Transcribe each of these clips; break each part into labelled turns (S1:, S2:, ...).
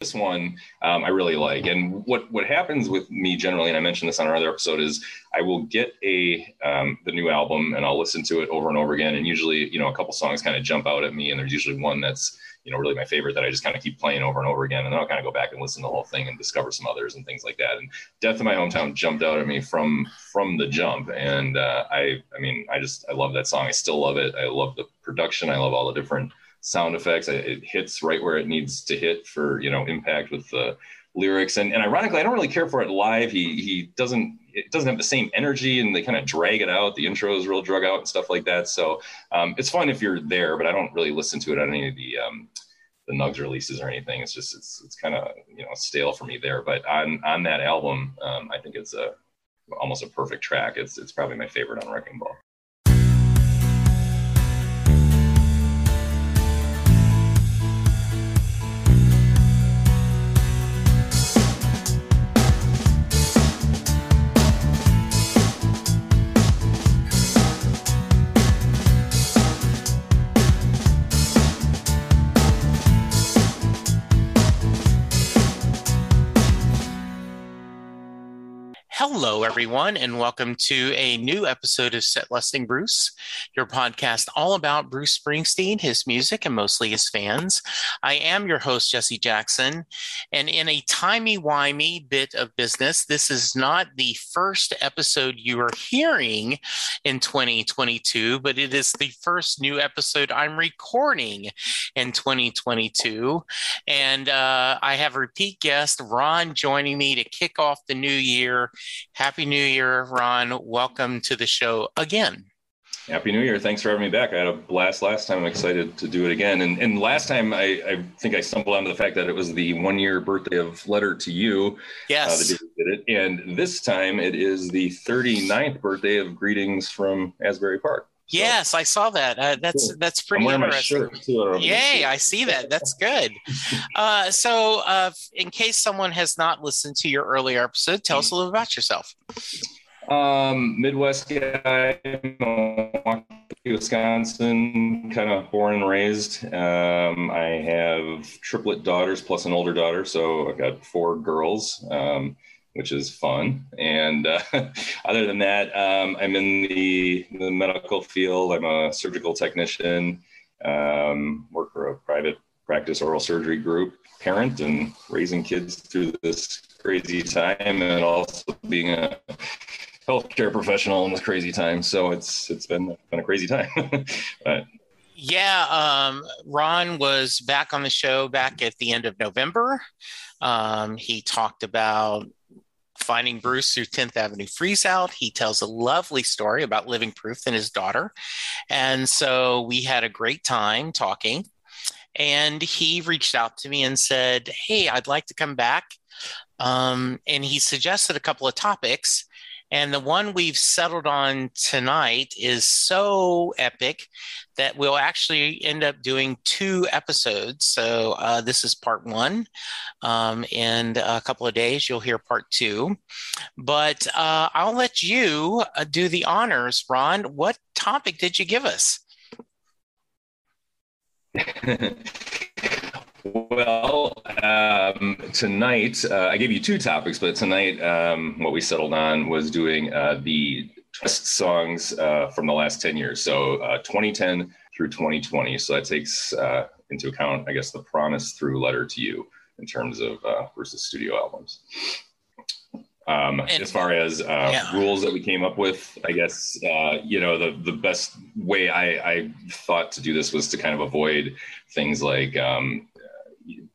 S1: this one um, I really like. And what what happens with me generally, and I mentioned this on our other episode, is I will get a um, the new album and I'll listen to it over and over again. And usually, you know, a couple songs kind of jump out at me, and there's usually one that's you know really my favorite that I just kind of keep playing over and over again. And then I'll kind of go back and listen to the whole thing and discover some others and things like that. And Death in My Hometown jumped out at me from from the jump, and uh, I I mean I just I love that song. I still love it. I love the production. I love all the different sound effects. It hits right where it needs to hit for you know impact with the lyrics. And, and ironically, I don't really care for it live. He he doesn't it doesn't have the same energy, and they kind of drag it out. The intro is real drug out and stuff like that. So um, it's fun if you're there, but I don't really listen to it on any of the um, the Nugs releases or anything. It's just it's it's kind of you know stale for me there. But on on that album, um, I think it's a almost a perfect track. It's it's probably my favorite on Wrecking Ball.
S2: Everyone, and welcome to a new episode of Set Lusting Bruce, your podcast all about Bruce Springsteen, his music, and mostly his fans. I am your host, Jesse Jackson, and in a timey-wimey bit of business, this is not the first episode you are hearing in 2022, but it is the first new episode I'm recording in 2022. And uh, I have repeat guest Ron joining me to kick off the new year Happy New Year, Ron. Welcome to the show again.
S1: Happy New Year. Thanks for having me back. I had a blast last time. I'm excited to do it again. And, and last time, I, I think I stumbled onto the fact that it was the one year birthday of Letter to You.
S2: Yes.
S1: Uh, did it. And this time, it is the 39th birthday of Greetings from Asbury Park.
S2: Yes, I saw that. Uh, that's cool. that's pretty interesting. Too, Yay! I see that. That's good. uh, so, uh, in case someone has not listened to your earlier episode, tell us a little about yourself.
S1: Um, Midwest guy, Wisconsin, kind of born and raised. Um, I have triplet daughters plus an older daughter, so I've got four girls. Um, which is fun. And uh, other than that, um, I'm in the, the, medical field. I'm a surgical technician, um, work for a private practice oral surgery group, parent, and raising kids through this crazy time, and also being a healthcare professional in this crazy time. So it's it's been been a crazy time, but
S2: yeah, um, Ron was back on the show back at the end of November. Um, he talked about finding Bruce through 10th Avenue Freeze Out. He tells a lovely story about living proof and his daughter. And so we had a great time talking. And he reached out to me and said, Hey, I'd like to come back. Um, and he suggested a couple of topics. And the one we've settled on tonight is so epic that we'll actually end up doing two episodes. So uh, this is part one. Um, in a couple of days, you'll hear part two. But uh, I'll let you uh, do the honors, Ron. What topic did you give us?
S1: Well, um, tonight uh, I gave you two topics, but tonight um, what we settled on was doing uh, the best songs uh, from the last 10 years. So uh, 2010 through 2020. So that takes uh, into account, I guess, the promise through Letter to You in terms of uh, Bruce's studio albums. Um, and, as far as yeah. rules that we came up with, I guess you know the the best way I, I, thought to do this was to kind of avoid things like um,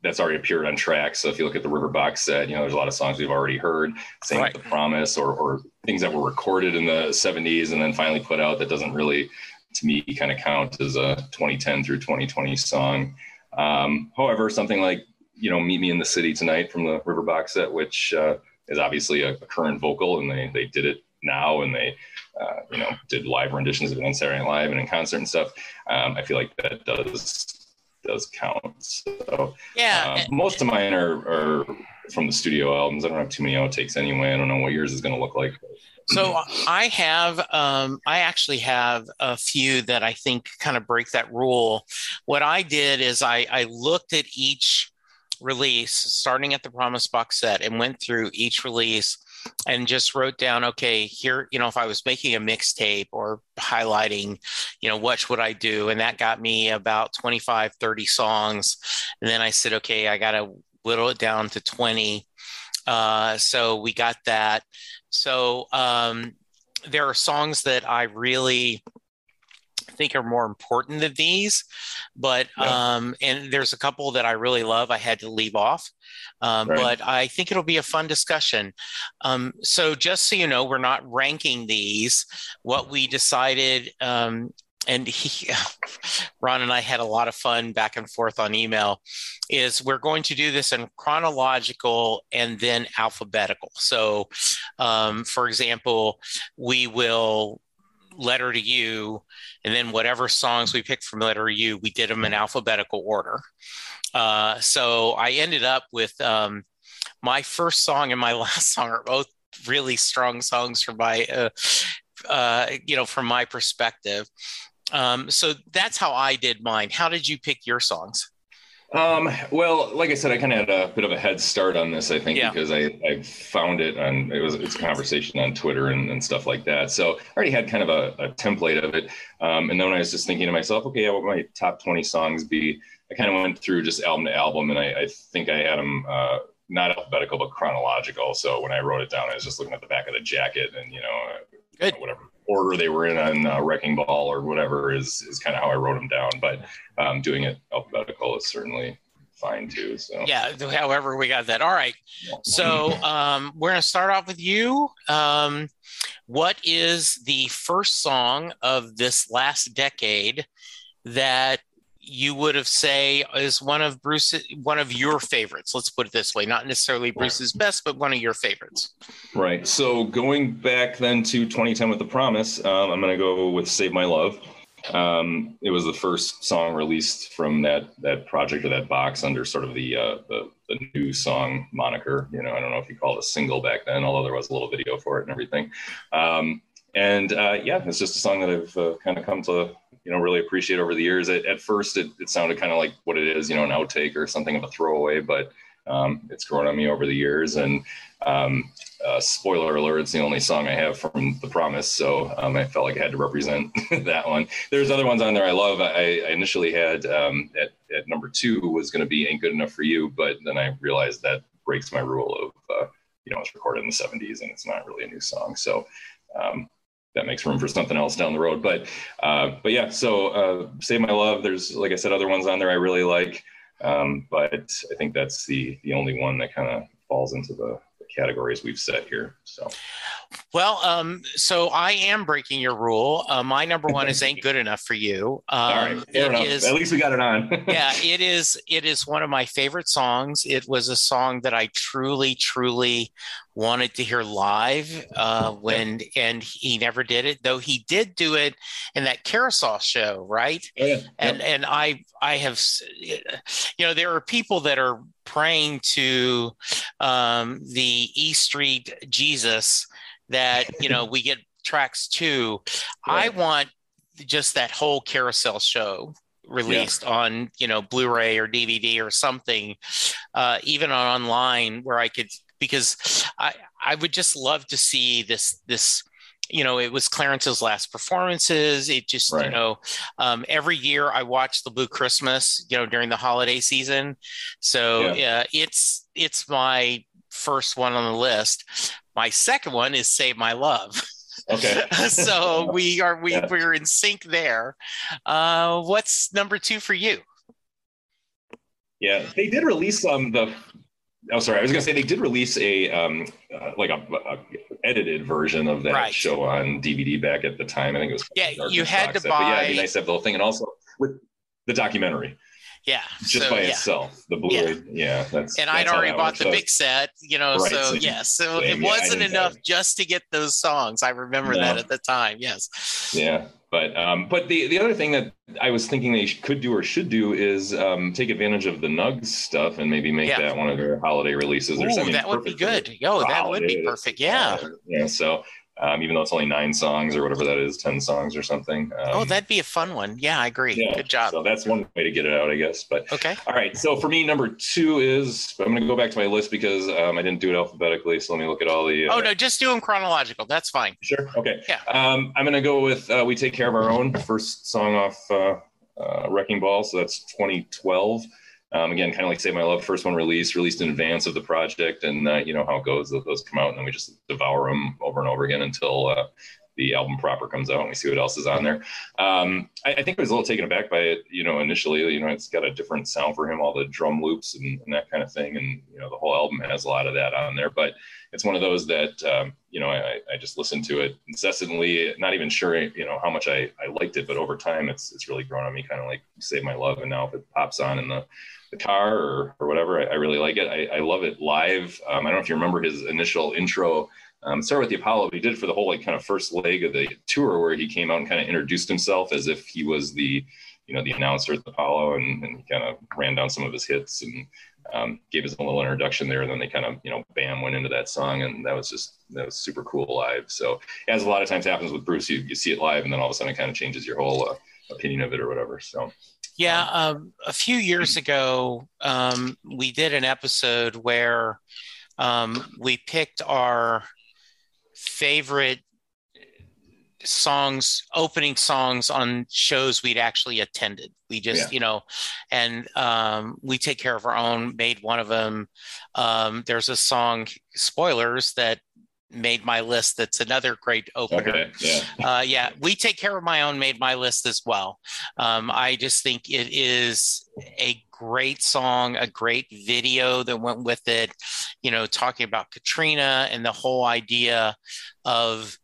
S1: that's already appeared on tracks. So if you look at the River box set, you know, there's a lot of songs we've already heard, same right. with The Promise or, or things that were recorded in the 70s and then finally put out that doesn't really, to me, kind of count as a 2010 through 2020 song. Um, however, something like, you know, Meet Me in the City Tonight from the River box set, which uh, is obviously a, a, current vocal and they, they did it now and they, uh, you know, did live renditions of it on Saturday Night Live and in concert and stuff. Um, I feel like that does does count. So
S2: yeah,
S1: uh, most of mine are, are from the studio albums. I don't have too many outtakes anyway. I don't know what yours is going to look like.
S2: So I have, um, I actually have a few that I think kind of break that rule. What I did is I, I looked at each release, starting at the Promise box set, and went through each release and just wrote down, okay, here, you know, if I was making a mixtape or highlighting, you know, what would I do? And that got me about 25, 30 songs. And then I said, okay, I got to whittle it down to 20. Uh, so we got that. So um, there are songs that I really think are more important than these, but yeah. um, and there's a couple that I really love. I had to leave off, um, right. but I think it'll be a fun discussion. Um, so just so you know, we're not ranking these. What we decided um, and he, Ron and I had a lot of fun back and forth on email, is we're going to do this in chronological and then alphabetical. So, um, for example, we will letter to you, and then whatever songs we picked from letter U, we did them in alphabetical order. Uh, so I ended up with um, my first song and my last song are both really strong songs from my, uh, uh, you know, from my perspective. Um, so that's how I did mine. How did you pick your songs?
S1: Um, well, like I said, I kind of had a bit of a head start on this, I think, yeah. because I, I found it on it was it's a conversation on Twitter and, and stuff like that. So I already had kind of a, a template of it. Um, and then when I was just thinking to myself, okay, what my top 20 songs be? I kind of went through just album to album, and I, I think I had them uh, not alphabetical but chronological. So when I wrote it down, I was just looking at the back of the jacket and you know, you know whatever order they were in on uh, Wrecking Ball or whatever is is kind of how I wrote them down. But um, doing it alphabetical is certainly fine too. So
S2: yeah, however we got that. All right. So um, we're gonna start off with you. Um, what is the first song of this last decade that you would have say is one of Bruce one of your favorites. Let's put it this way, not necessarily Bruce's best, but one of your favorites.
S1: Right. So going back then to 2010 with the Promise, um, I'm going to go with "Save My Love." Um, it was the first song released from that that project or that box under sort of the, uh, the the new song moniker. You know, I don't know if you call it a single back then, although there was a little video for it and everything. Um, and uh, yeah, it's just a song that I've uh, kind of come to you know really appreciate over the years. At, at first, it, it sounded kind of like what it is, you know, an outtake or something of a throwaway, but um, it's grown on me over the years. And um, uh, spoiler alert, it's the only song I have from The Promise, so um, I felt like I had to represent that one. There's other ones on there I love. I, I initially had um, at, at number two was going to be "Ain't Good Enough for You," but then I realized that breaks my rule of uh, you know it's recorded in the 70s and it's not really a new song. So um, that makes room for something else down the road. But uh, but yeah, so uh, Save My Love. There's like I said, other ones on there I really like, um, but I think that's the the only one that kind of falls into the, the, categories we've set here. So.
S2: Well, um, so I am breaking your rule. Uh, my number one is "Ain't Good Enough for You." Um, All
S1: right, fair enough. Is, At least we got it on.
S2: yeah, it is. It is one of my favorite songs. It was a song that I truly, truly wanted to hear live uh, when and he never did it though he did do it in that carousel show right
S1: oh, yeah.
S2: and and i i have you know there are people that are praying to um, the e street jesus that you know we get tracks too right. i want just that whole carousel show released yeah. on you know blu-ray or dvd or something uh, even on online where i could because I I would just love to see this this you know it was clarence's last performances it just right. you know um, every year i watch the blue christmas you know during the holiday season so yeah. uh, it's it's my first one on the list my second one is save my love
S1: okay
S2: so we are we, yeah. we're in sync there uh, what's number two for you
S1: yeah they did release um the Oh, sorry. I was going to say they did release a um, uh, like a, a, edited version of that right. show on DVD back at the time. I think it was.
S2: Yeah, you had to set. buy.
S1: Yeah, it'd be nice to have the whole thing, and also with the documentary.
S2: Yeah,
S1: just so, by yeah. itself, the Blu-ray. Yeah, yeah that's.
S2: And
S1: that's
S2: I'd already bought the big set, you know. Right, so, so yeah, so it wasn't enough just to get those songs. I remember no. that at the time. Yes.
S1: Yeah, but um, but the the other thing that I was thinking they could do or should do is um, take advantage of the Nugs stuff and maybe make yeah. that one of their holiday releases
S2: Ooh, or something. That would be good. Yo, that would be perfect. Yeah.
S1: Uh, yeah. So um, even though it's only nine songs or whatever that is, 10 songs or something. Um,
S2: oh, that'd be a fun one. Yeah, I agree. Yeah, Good job.
S1: So that's one way to get it out, I guess. But
S2: okay.
S1: All right. So for me, number two is I'm going to go back to my list because um, I didn't do it alphabetically. So let me look at all the.
S2: Uh, oh, no, just do them chronological. That's fine.
S1: Sure. Okay.
S2: Yeah.
S1: Um, I'm going to go with uh, We Take Care of Our Own, first song off uh, uh Wrecking Ball. So that's 2012. Um, again, kind of like Save My Love, first one released, released in advance of the project, and uh, you know how it goes. Those come out, and then we just devour them over and over again until uh, the album proper comes out and we see what else is on there. Um, I, I, think I was a little taken aback by it, you know, initially, you know, it's got a different sound for him, all the drum loops and, and, that kind of thing. And, you know, the whole album has a lot of that on there, but it's one of those that, um, you know, I, I just listened to it incessantly, not even sure, you know, how much I, I liked it, but over time it's, it's really grown on me kind of like save my love. And now if it pops on in the, the car or, or whatever, I, I really like it. I, I love it live. Um, I don't know if you remember his initial intro um, start with the Apollo. He did for the whole like kind of first leg of the tour, where he came out and kind of introduced himself as if he was the, you know, the announcer at the Apollo, and, and he kind of ran down some of his hits and um, gave his own little introduction there. And then they kind of, you know, bam, went into that song, and that was just that was super cool live. So as a lot of times happens with Bruce, you, you see it live, and then all of a sudden it kind of changes your whole uh, opinion of it or whatever. So.
S2: Yeah, um, a few years ago, um, we did an episode where um, we picked our favorite songs opening songs on shows we'd actually attended. We just yeah. you know and um, we take care of our own made one of them um, there's a song spoilers that made my list that's another great opener
S1: okay. yeah.
S2: Uh, yeah we take care of my own made my list as well um, i just think it is a great song, a great video that went with it, you know, talking about Katrina and the whole idea of,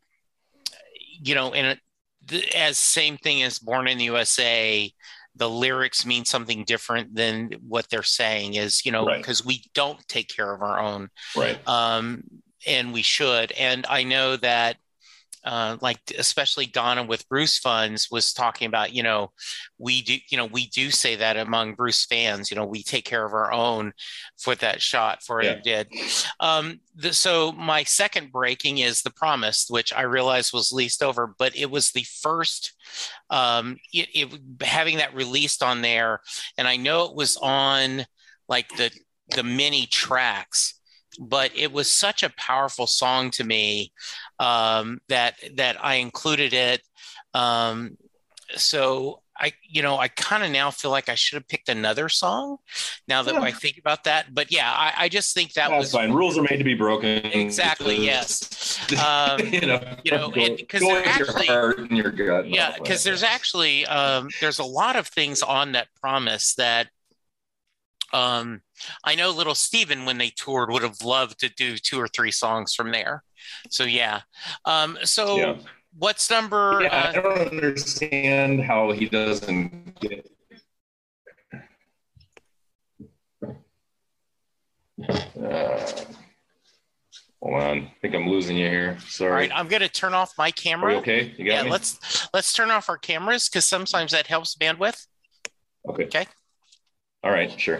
S2: you know, and as same thing as Born in the USA, the lyrics mean something different than what they're saying is, you know, because right. we don't take care of our own.
S1: Right.
S2: Um, and we should. And I know that uh, like especially Donna with Bruce funds was talking about, you know, we do, you know, we do say that among Bruce fans, you know, we take care of our own for that shot for yeah. it did. Um, the, so my second breaking is the promise, which I realized was leased over, but it was the first um, it, it having that released on there, and I know it was on like the the mini tracks but it was such a powerful song to me um, that that I included it. Um, so I, you know, I kind of now feel like I should have picked another song. Now that yeah. I think about that, but yeah, I, I just think that
S1: That's
S2: was
S1: fine. Rules are made to be broken.
S2: Exactly. Yes. Um, you know, you know, because actually,
S1: your gut
S2: yeah, because there's actually um, there's a lot of things on that promise that um, I know little Steven, when they toured, would have loved to do two or three songs from there. So, yeah. Um, so, yeah. what's number?
S1: Yeah, uh, I don't understand how he doesn't get. Uh, hold on, I think I'm losing you here. Sorry. All right,
S2: I'm going to turn off my camera.
S1: okay, you got
S2: yeah,
S1: me?
S2: let's let's turn off our cameras because sometimes that helps bandwidth.
S1: Okay.
S2: Okay.
S1: All right, sure.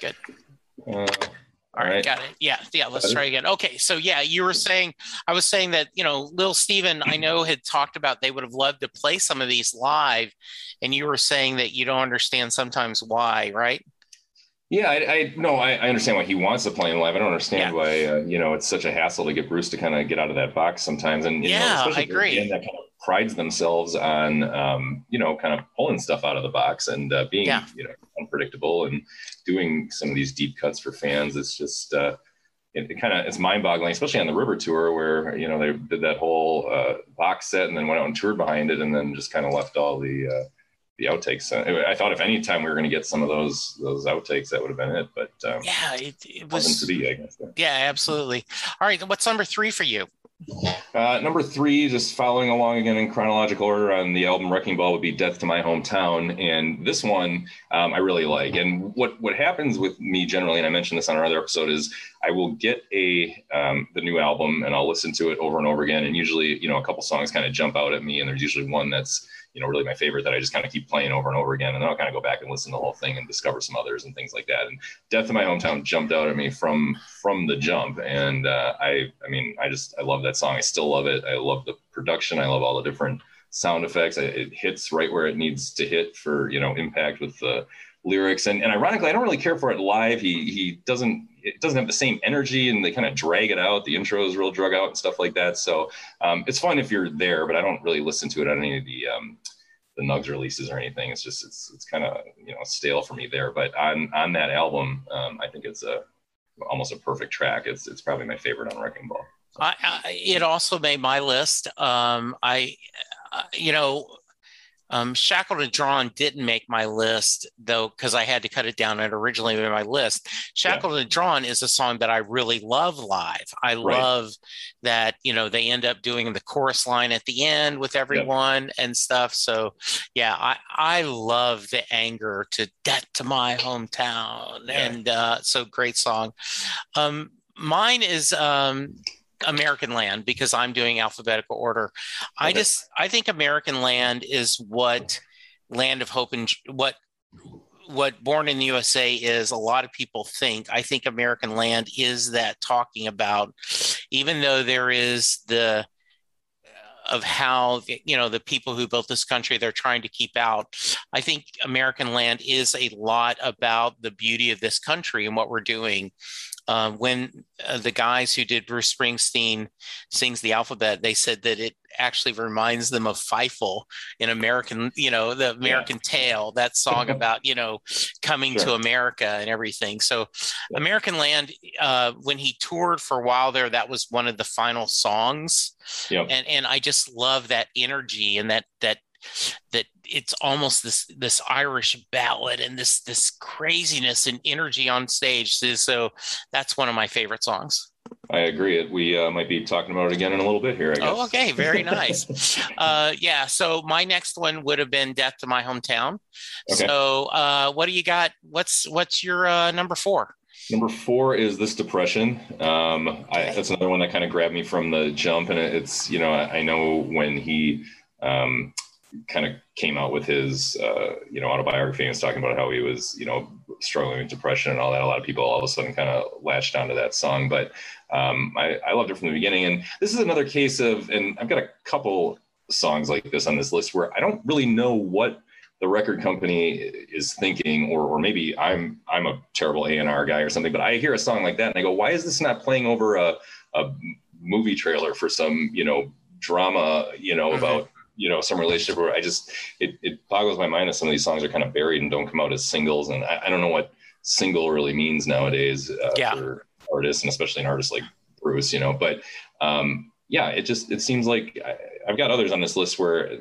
S2: Good. Uh, all right, got it. Yeah, yeah. Let's try again. Okay, so yeah, you were saying, I was saying that you know, Lil Steven, I know had talked about they would have loved to play some of these live, and you were saying that you don't understand sometimes why, right?
S1: Yeah, I, I no, I, I, understand why he wants to play in live. I don't understand yeah. why uh, you know it's such a hassle to get Bruce to kind of get out of that box sometimes, and
S2: yeah,
S1: know,
S2: I agree.
S1: that kind of prides themselves on um, you know kind of pulling stuff out of the box and uh, being yeah. you know unpredictable and doing some of these deep cuts for fans. It's just uh, it, it kind of it's mind boggling, especially on the River tour where you know they did that whole uh, box set and then went out and toured behind it and then just kind of left all the uh, the outtakes. I thought if any time we were going to get some of those those outtakes, that would have been it. But um,
S2: yeah, it, it was
S1: to be, I guess.
S2: Yeah, absolutely. All right, what's number three for you?
S1: Uh, number three, just following along again in chronological order on the album Wrecking Ball would be Death to My Hometown. And this one um, I really like. And what, what happens with me generally, and I mentioned this on our other episode, is I will get a um, the new album and I'll listen to it over and over again. And usually, you know, a couple songs kind of jump out at me, and there's usually one that's you know really my favorite that I just kind of keep playing over and over again, and then I'll kind of go back and listen to the whole thing and discover some others and things like that. And Death in My Hometown jumped out at me from from the jump, and uh, I I mean I just I love that song. I still love it. I love the production. I love all the different sound effects. It hits right where it needs to hit for you know impact with the lyrics. And, and ironically, I don't really care for it live. He he doesn't it doesn't have the same energy, and they kind of drag it out. The intro is real drug out and stuff like that. So um, it's fun if you're there, but I don't really listen to it on any of the um, the Nugs releases or anything. It's just it's it's kind of you know stale for me there. But on on that album, um, I think it's a almost a perfect track. It's it's probably my favorite on Wrecking Ball.
S2: I, I, it also made my list. Um, I, uh, you know, um, Shackled and Drawn didn't make my list though, because I had to cut it down. It originally made my list. Shackled yeah. and Drawn is a song that I really love live. I right. love that, you know, they end up doing the chorus line at the end with everyone yeah. and stuff. So yeah, I, I love the anger to death to my hometown. Yeah. And uh, so great song. Um, mine is um, American Land because I'm doing alphabetical order. Okay. I just I think American Land is what Land of Hope and what what Born in the USA is. A lot of people think. I think American Land is that talking about, even though there is the uh, of how you know the people who built this country they're trying to keep out i think american land is a lot about the beauty of this country and what we're doing uh, when uh, the guys who did Bruce Springsteen sings the alphabet, they said that it actually reminds them of Fievel in American, you know, the American yeah. Tale, that song about, you know, coming sure. to America and everything. So, yeah. American Land, uh, when he toured for a while there, that was one of the final songs. Yep. And and I just love that energy and that that that it's almost this this Irish ballad and this this craziness and energy on stage. So that's one of my favorite songs.
S1: I agree. We uh, might be talking about it again in a little bit here.
S2: Oh, okay, very nice. uh, yeah. So my next one would have been "Death to My Hometown." Okay. So uh, what do you got? What's what's your uh, number four?
S1: Number four is this depression. Um, I, that's another one that kind of grabbed me from the jump, and it's you know I, I know when he um, kind of came out with his uh, you know autobiography and was talking about how he was you know struggling with depression and all that. A lot of people all of a sudden kind of latched onto that song, but um, I, I loved it from the beginning. And this is another case of, and I've got a couple songs like this on this list where I don't really know what the record company is thinking, or or maybe I'm I'm a terrible A and R guy or something. But I hear a song like that and I go, why is this not playing over a a movie trailer for some you know drama you know about you know some relationship where I just it, it boggles my mind that some of these songs are kind of buried and don't come out as singles, and I, I don't know what single really means nowadays uh, yeah. for artists and especially an artist like Bruce, you know. But um, yeah, it just it seems like I, I've got others on this list where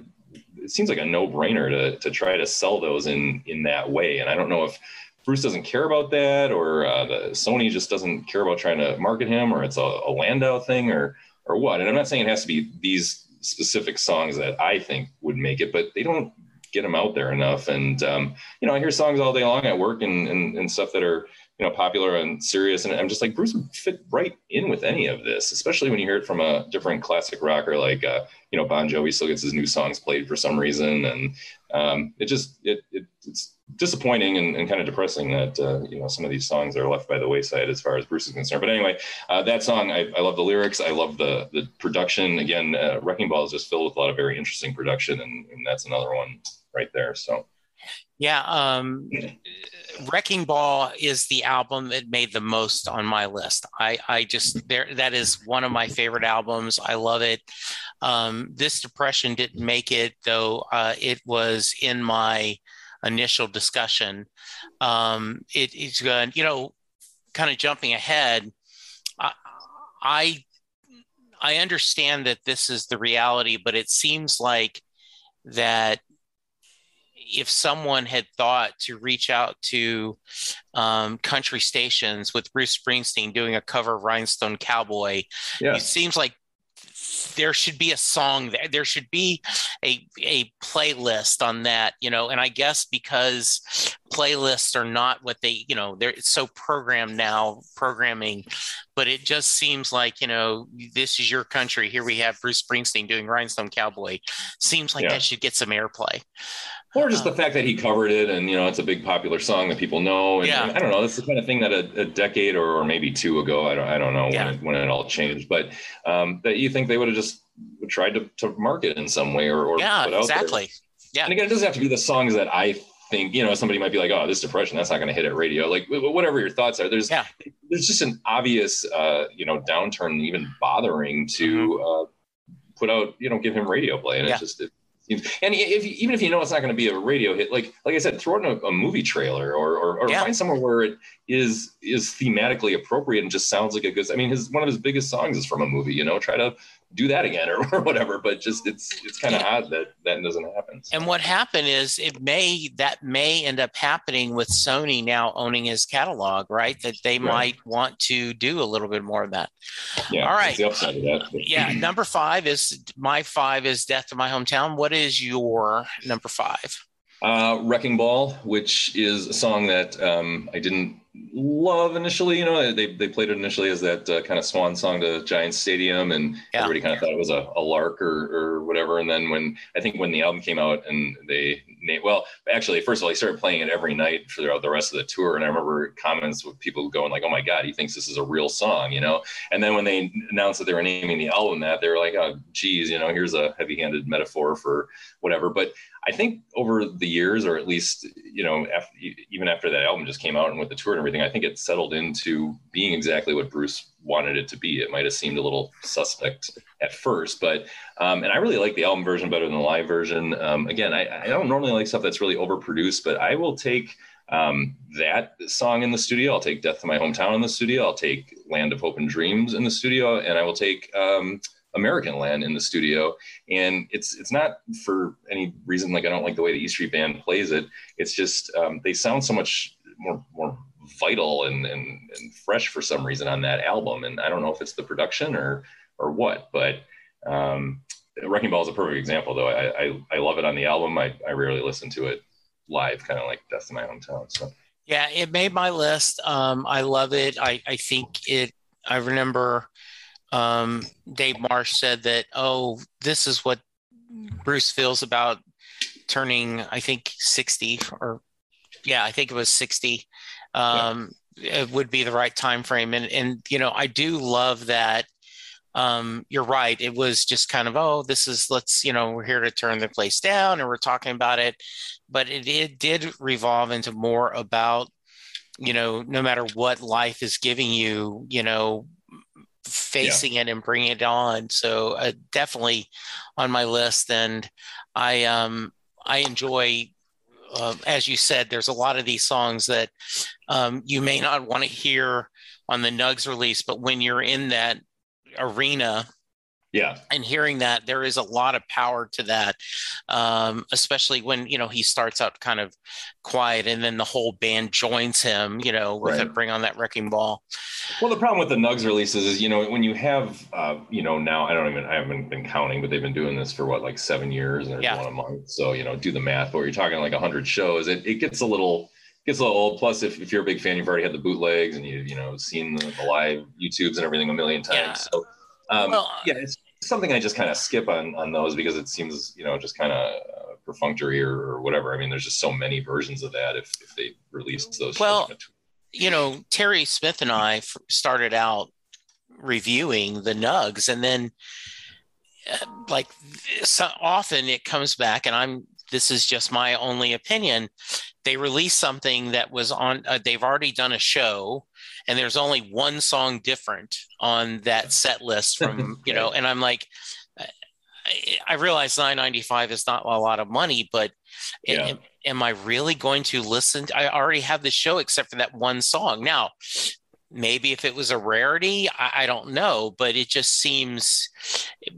S1: it seems like a no brainer to to try to sell those in in that way, and I don't know if Bruce doesn't care about that, or uh, the Sony just doesn't care about trying to market him, or it's a, a Landau thing, or or what. And I'm not saying it has to be these specific songs that I think would make it, but they don't get them out there enough. And um, you know, I hear songs all day long at work and, and, and stuff that are you know popular and serious, and I'm just like Bruce would fit right in with any of this, especially when you hear it from a different classic rocker like uh, you know Bon Jovi still gets his new songs played for some reason, and um, it just it, it it's disappointing and, and, kind of depressing that uh, you know some of these songs are left by the wayside as far as Bruce is concerned. But anyway, uh, that song I, I, love the lyrics. I love the the production. Again, uh, Wrecking Ball is just filled with a lot of very interesting production, and, and that's another one right there. So.
S2: Yeah, um, Wrecking Ball is the album that made the most on my list. I, I just there that is one of my favorite albums. I love it. Um, this depression didn't make it though. Uh, it was in my initial discussion. Um, it, it's good, you know, kind of jumping ahead. I, I I understand that this is the reality, but it seems like that if someone had thought to reach out to um, country stations with Bruce Springsteen doing a cover of Rhinestone Cowboy, yeah. it seems like there should be a song there. There should be a a playlist on that, you know. And I guess because playlists are not what they, you know, they're so programmed now, programming but it just seems like you know this is your country. Here we have Bruce Springsteen doing Rhinestone Cowboy. Seems like yeah. that should get some airplay.
S1: Or just the fact that he covered it, and you know, it's a big popular song that people know. And, yeah. I don't know. That's the kind of thing that a, a decade or, or, maybe two ago, I don't, I don't know yeah. when, it, when it all changed, but um, that you think they would have just tried to, to market in some way or, or
S2: yeah, exactly.
S1: Yeah. And again, it doesn't have to be the songs that I think, you know, somebody might be like, oh, this depression, that's not going to hit at radio. Like whatever your thoughts are, there's, yeah. there's just an obvious, uh, you know, downturn, even bothering to mm-hmm. uh, put out, you know, give him radio play. And yeah. it's just, it, and if even if you know it's not going to be a radio hit, like like I said, throw in a, a movie trailer or or, or yeah. find somewhere where it is is thematically appropriate and just sounds like a good. I mean, his one of his biggest songs is from a movie. You know, try to do that again or, or whatever. But just it's it's kind of odd that that doesn't happen.
S2: And what happened is it may that may end up happening with Sony now owning his catalog, right? That they right. might want to do a little bit more of that.
S1: Yeah.
S2: All right.
S1: the upside of that.
S2: yeah. Number five is my five is Death to My Hometown. What is your number five?
S1: Uh, Wrecking Ball, which is a song that um, I didn't love initially. You know, they, they played it initially as that uh, kind of swan song to Giant Stadium, and yeah. everybody kind of thought it was a, a lark or, or whatever. And then when I think when the album came out and they well, actually, first of all, he started playing it every night throughout the rest of the tour. And I remember comments with people going like, "Oh my God, he thinks this is a real song," you know. And then when they announced that they were naming the album that, they were like, "Oh, geez, you know, here's a heavy-handed metaphor for whatever." But I think over the years, or at least you know, after, even after that album just came out and with the tour and everything, I think it settled into being exactly what Bruce wanted it to be. It might have seemed a little suspect at first, but um, and I really like the album version better than the live version. Um, again, I, I, don't normally like stuff that's really overproduced, but I will take um, that song in the studio. I'll take "Death to My Hometown" in the studio. I'll take "Land of Hope and Dreams" in the studio, and I will take um, American Land in the studio. And it's it's not for any reason like I don't like the way the E Street Band plays it. It's just um, they sound so much more more vital and, and and fresh for some reason on that album. And I don't know if it's the production or or what, but um, Wrecking Ball is a perfect example, though. I, I, I love it on the album. I, I rarely listen to it live, kind of like Death in My Hometown. So
S2: yeah, it made my list. Um, I love it. I, I think it. I remember um, Dave Marsh said that, oh, this is what Bruce feels about turning, I think, 60 or yeah, I think it was 60. Um, yeah. It would be the right time frame. And, and, you know, I do love that. Um, you're right. It was just kind of, oh, this is, let's, you know, we're here to turn the place down and we're talking about it. But it, it did revolve into more about, you know, no matter what life is giving you, you know, facing yeah. it and bringing it on. So uh, definitely on my list. And I um I enjoy, uh, as you said, there's a lot of these songs that um, you may not want to hear on the Nugs release, but when you're in that arena
S1: yeah
S2: and hearing that there is a lot of power to that um, especially when you know he starts out kind of quiet and then the whole band joins him you know with right. bring on that wrecking ball
S1: well the problem with the nugs releases is you know when you have uh, you know now i don't even i haven't been counting but they've been doing this for what like seven years and yeah. one a month so you know do the math but you're talking like 100 shows it, it gets a little gets a little old. Plus, if, if you're a big fan, you've already had the bootlegs and you you know seen the, the live YouTubes and everything a million times. Yeah. So um, well, yeah, it's something I just kind of skip on on those because it seems you know just kind of uh, perfunctory or, or, whatever. I mean, there's just so many versions of that if if they release those.
S2: Well, you know, Terry Smith and I started out reviewing the Nugs, and then uh, like so often it comes back, and I'm this is just my only opinion. They release something that was on. Uh, they've already done a show and there's only one song different on that set list from you know and i'm like i realize 995 is not a lot of money but yeah. am, am, i really going to listen? To, i already have the show except for that one song. Now maybe if it was a rarity I, I, don't know but it just seems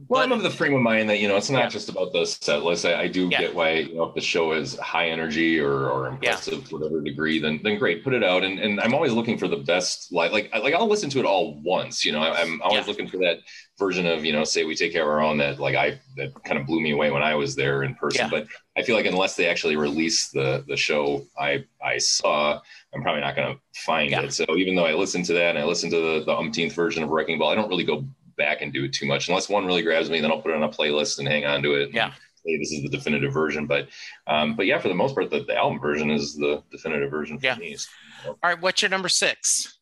S1: well but, i'm of the frame of mind that you know it's not yeah. just about the set list i, I do yeah. get why you know if the show is high energy or, or impressive yeah. to whatever degree then then great put it out and, and i'm always looking for the best like like like i'll listen to it all once you know I, am always looking for that version of you know say we take care of our own that like i that kind of blew me away when i was there in person but I feel like unless they actually release the the show I I saw, I'm probably not going to find yeah. it. So even though I listened to that and I listened to the, the umpteenth version of Wrecking Ball, I don't really go back and do it too much unless one really grabs me. Then I'll put it on a playlist and hang on to it.
S2: Yeah.
S1: Say this is the definitive version, but um, but yeah, for the most part, the, the album version is the definitive version for
S2: yeah.
S1: me. So,
S2: All right, what's your number six?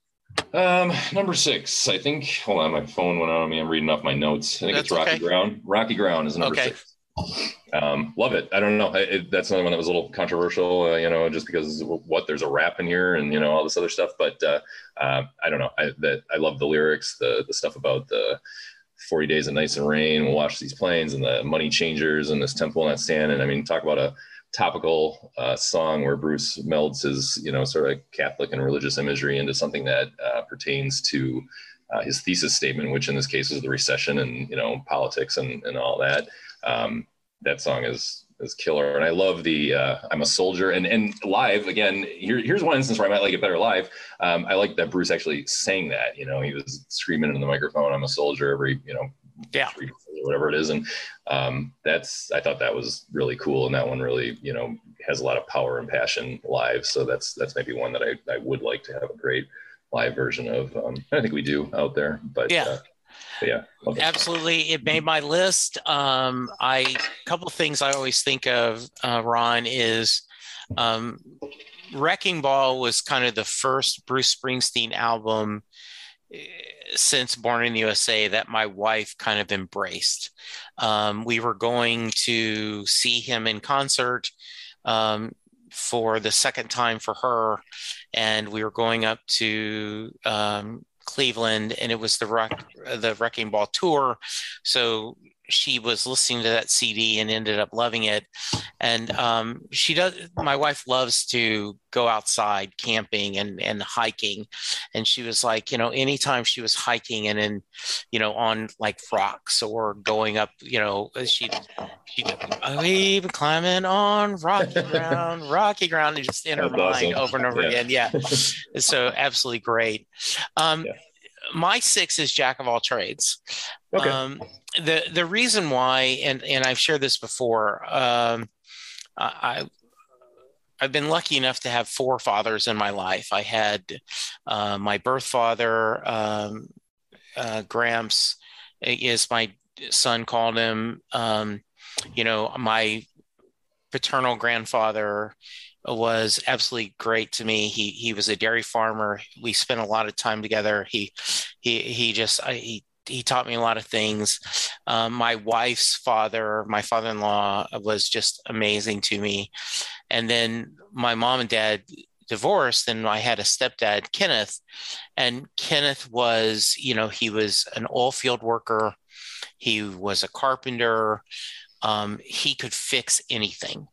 S1: Um, number six, I think. Hold on, my phone went out on me. I'm reading off my notes. I think That's it's Rocky okay. Ground. Rocky Ground is number okay. six. Um, love it. I don't know. It, that's another one that was a little controversial, uh, you know, just because what there's a rap in here and you know all this other stuff. But uh, uh, I don't know. I that I love the lyrics, the the stuff about the 40 days of nights and rain. We'll watch these planes and the money changers and this temple not stand. And I mean, talk about a topical uh, song where Bruce melds his, you know, sort of Catholic and religious imagery into something that uh, pertains to uh, his thesis statement, which in this case is the recession and you know politics and, and all that. Um, that song is is killer, and I love the uh, "I'm a Soldier" and and live again. Here, here's one instance where I might like it better live. Um, I like that Bruce actually sang that. You know, he was screaming into the microphone, "I'm a soldier" every you know
S2: yeah
S1: whatever it is and um, that's i thought that was really cool and that one really you know has a lot of power and passion live so that's that's maybe one that i, I would like to have a great live version of um, i think we do out there but
S2: yeah
S1: uh, yeah
S2: absolutely. It made my list. Um i a couple things i always think of uh, ron is um wrecking ball was kind of the first bruce springsteen album since Born in the USA that my wife kind of embraced. Um, we were going to see him in concert um, for the second time for her, and we were going up to um, Cleveland, and it was the rock, uh, the Wrecking Ball tour. So she was listening to that CD and ended up loving it. And um, she does. My wife loves to go outside camping and and hiking, and she was like, you know, anytime she was hiking and in, you know, on like rocks or going up, you know, she she we've been climbing on rocky ground, rocky ground, and just in her mind over and over yeah. again. Yeah, so absolutely great. Um, yeah my six is jack of all trades. Okay. Um, the the reason why, and and I've shared this before. Um, I I've been lucky enough to have four fathers in my life. I had uh, my birth father, um, uh, Gramps, is my son called him. Um, you know, my paternal grandfather was absolutely great to me. He he was a dairy farmer. We spent a lot of time together. He he he just I, he he taught me a lot of things. Um, my wife's father, my father-in-law, was just amazing to me. And then my mom and dad divorced, and I had a stepdad, Kenneth. And Kenneth was, you know, he was an oil field worker. He was a carpenter. Um, he could fix anything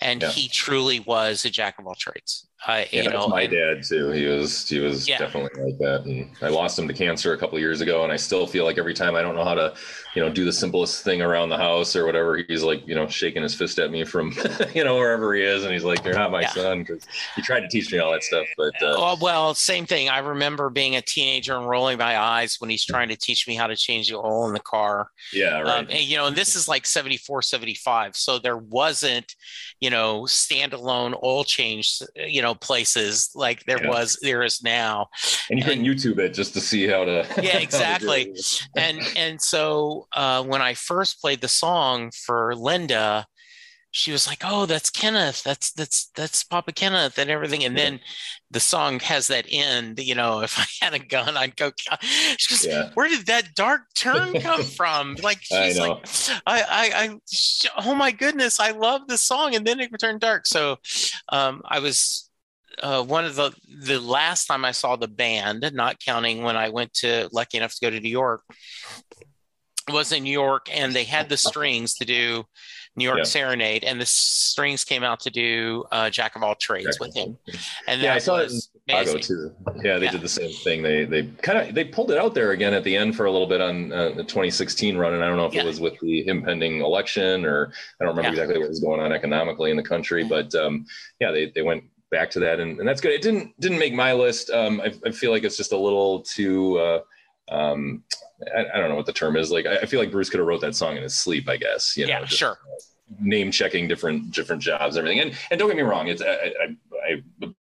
S2: and yeah. he truly was a jack of all trades. I,
S1: yeah,
S2: you know,
S1: my dad too. He was he was yeah. definitely like that, and I lost him to cancer a couple years ago, and I still feel like every time I don't know how to, you know, do the simplest thing around the house or whatever, he's like, you know, shaking his fist at me from, you know, wherever he is, and he's like, "You're not my yeah. son," because he tried to teach me all that stuff. But uh,
S2: well, well, same thing. I remember being a teenager and rolling my eyes when he's trying to teach me how to change the oil in the car.
S1: Yeah, right. Um,
S2: and you know, and this is like 74, 75, so there wasn't, you know, standalone oil change, you know know places like there yeah. was there is now
S1: and you can youtube it just to see how to
S2: yeah exactly and and so uh, when i first played the song for linda she was like, "Oh, that's Kenneth. That's that's that's Papa Kenneth and everything." And then the song has that end. You know, if I had a gun, I'd go. She goes, yeah. "Where did that dark turn come from?" Like she's I like, "I, I, I, oh my goodness, I love this song." And then it turned dark. So, um, I was uh, one of the the last time I saw the band, not counting when I went to lucky enough to go to New York, was in New York, and they had the strings to do New York yeah. Serenade, and the strings came out to do uh, Jack of All Trades with him. And
S1: yeah, I saw it in Chicago too. Yeah, they yeah. did the same thing. They they kind of they pulled it out there again at the end for a little bit on uh, the 2016 run, and I don't know if yeah. it was with the impending election or I don't remember exactly what was going on economically in the country, but um, yeah, they they went back to that, and, and that's good. It didn't didn't make my list. Um, I, I feel like it's just a little too. Uh, um, I, I, don't know what the term is. Like I, I feel like Bruce could have wrote that song in his sleep. I guess.
S2: You know, yeah,
S1: just,
S2: sure.
S1: name checking different different jobs and everything. And and don't get me wrong, it's I, I, I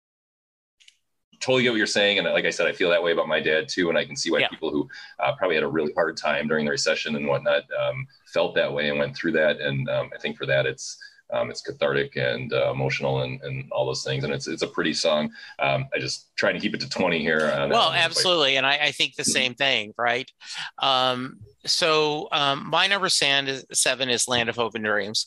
S1: totally get what you're saying. And like I said, I feel that way about my dad too. And I can see why yeah. people who uh, probably had a really hard time during the recession and whatnot um, felt that way and went through that. And um, I think for that, it's um, it's cathartic and uh, emotional and, and all those things. And it's it's a pretty song. Um, I just try to keep it to 20 here.
S2: well, absolutely. And I, I, think the same thing, right? Um, so um, my number seven is Land of Hope and Dreams.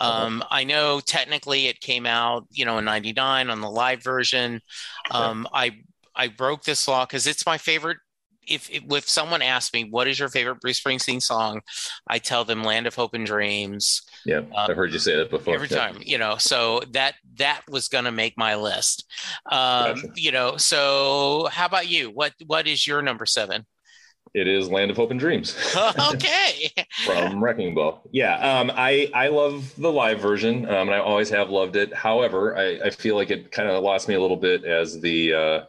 S2: Uh-huh. Um, I know technically it came out, you know, in '99 on the live version. Um, I I broke this law because it's my favorite. If, if someone asks me what is your favorite Bruce Springsteen song, I tell them "Land of Hope and Dreams."
S1: Yeah, um, I've heard you say that before.
S2: Every time, you know, so that that was going to make my list. Um, gotcha. You know, so how about you? What what is your number seven?
S1: It is Land of Hope and Dreams.
S2: okay.
S1: From Wrecking Ball. Yeah. Um, I, I love the live version um, and I always have loved it. However, I, I feel like it kind of lost me a little bit as the, uh,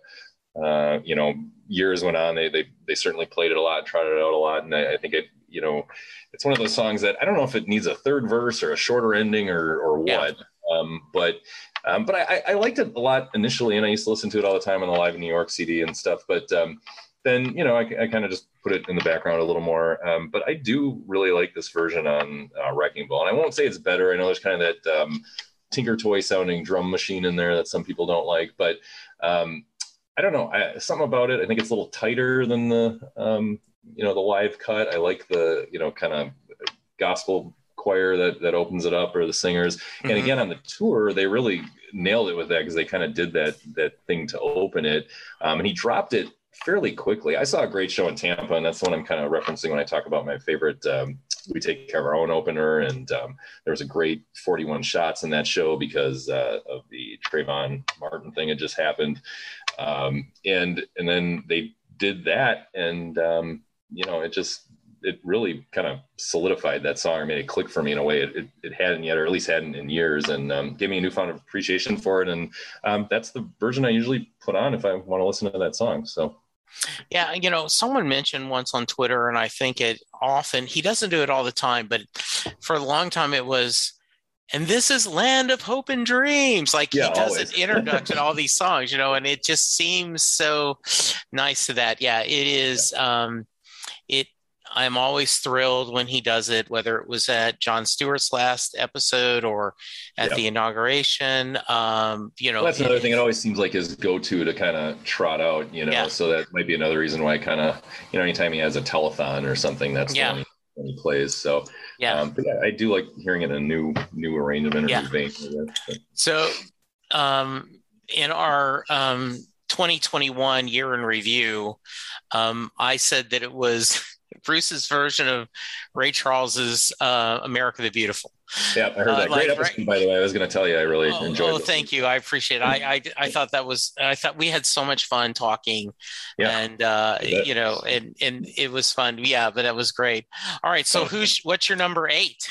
S1: uh, you know, years went on. They, they, they certainly played it a lot, tried it out a lot. And I, I, think it, you know, it's one of those songs that I don't know if it needs a third verse or a shorter ending or, or what. Yeah. Um, but um, but I, I liked it a lot initially, and I used to listen to it all the time on the Live in New York CD and stuff. But um, then you know I, I kind of just put it in the background a little more. Um, but I do really like this version on uh, Wrecking Ball, and I won't say it's better. I know there's kind of that um, Tinker Toy sounding drum machine in there that some people don't like, but um, I don't know I, something about it. I think it's a little tighter than the um, you know the live cut. I like the you know kind of gospel choir that that opens it up or the singers. Mm-hmm. And again on the tour, they really nailed it with that because they kind of did that that thing to open it. Um, and he dropped it fairly quickly. I saw a great show in Tampa, and that's the one I'm kind of referencing when I talk about my favorite. Um, we take care of our own opener, and um, there was a great 41 shots in that show because uh, of the Trayvon Martin thing had just happened, um, and and then they did that, and um, you know it just it really kind of solidified that song. Or made it click for me in a way it, it, it hadn't yet or at least hadn't in years. And um, gave me a newfound appreciation for it. And um, that's the version i usually put on if i want to listen to that song. So
S2: yeah, you know, someone mentioned once on Twitter, and I think it often, he doesn't do it all the time, but for a long time it was, and this is Land of Hope and Dreams. Like yeah, he does always. an introduction, all these songs, you know, and it just seems so nice to that. Yeah, it is. Um, it I'm always thrilled when he does it, whether it was at Jon Stewart's last episode or at yep. the inauguration. Um, you know,
S1: well, that's another it, thing. It always seems like his go-to to kind of trot out. You know, yeah. so that might be another reason why kind of you know anytime he has a telethon or something, that's yeah. When, he, plays. So yeah. Um, but yeah, I do like hearing it in a new new arrangement or yeah. vein.
S2: So um, in our um, 2021 year in review, um, I said that it was Bruce's version of Ray Charles's uh, "America the Beautiful."
S1: Yeah, I heard that. Uh, Great like, episode, right? by the way. I was going to tell you, I really oh, enjoyed.
S2: Oh, thank you. I appreciate it. I, I, I thought that was. I thought we had so much fun talking, yeah, and uh, you know, and and it was fun. Yeah, but that was great. All right, so who's what's your number eight?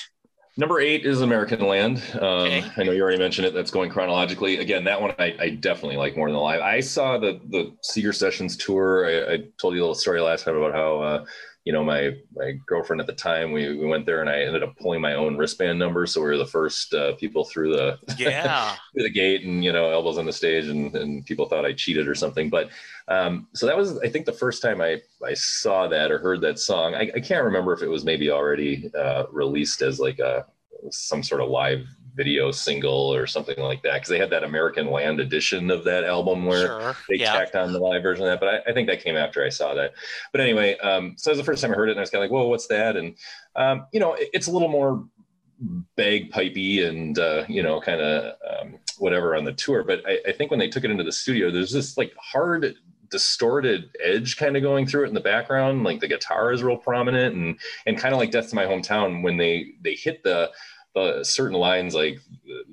S1: Number eight is American Land. Um, okay. I know you already mentioned it. That's going chronologically. Again, that one I, I, definitely like more than the live. I saw the the Seeger Sessions tour. I, I told you a little story last time about how uh, you know, my my girlfriend at the time, we, we went there and I ended up pulling my own wristband number. So we were the first uh, people through the
S2: yeah
S1: through the gate and you know elbows on the stage and, and people thought I cheated or something. But um, so that was I think the first time I I saw that or heard that song. I, I can't remember if it was maybe already uh, released as like a some sort of live video single or something like that because they had that American Land edition of that album where sure. they yeah. tacked on the live version of that. But I, I, think that came after I saw that. But anyway, um, so that was the first time I heard it, and I was kind of like, "Whoa, what's that?" And um, you know, it, it's a little more bagpipey and uh, you know, kind of um, whatever on the tour. But I, I think when they took it into the studio, there's this like hard distorted edge kind of going through it in the background like the guitar is real prominent and and kind of like death to my hometown when they they hit the the certain lines like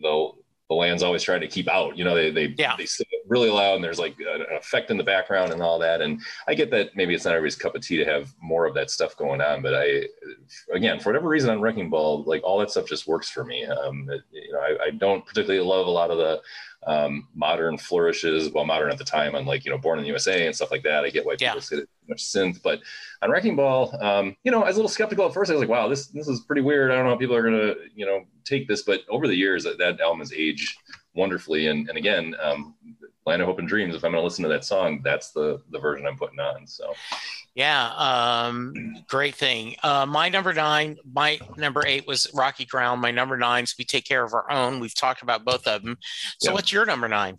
S1: the the land's always trying to keep out. You know, they they
S2: yeah.
S1: they say really loud and there's like an effect in the background and all that. And I get that maybe it's not everybody's cup of tea to have more of that stuff going on, but I, again, for whatever reason on Wrecking Ball, like all that stuff just works for me. Um, it, you know, I, I, don't particularly love a lot of the um, modern flourishes, well, modern at the time on like, you know, Born in the USA and stuff like that. I get why people yeah. say much synth, but on Wrecking Ball, um, you know, I was a little skeptical at first. I was like, wow, this, this is pretty weird. I don't know how people are going to, you know, take this, but over the years that, that album has aged wonderfully. And, and again, um, Land of Hope and Dreams, if I'm going to listen to that song, that's the, the version I'm putting on. So,
S2: yeah, um, great thing. Uh, my number nine, my number eight was Rocky Ground. My number nine is We Take Care of Our Own. We've talked about both of them. So, yeah. what's your number nine?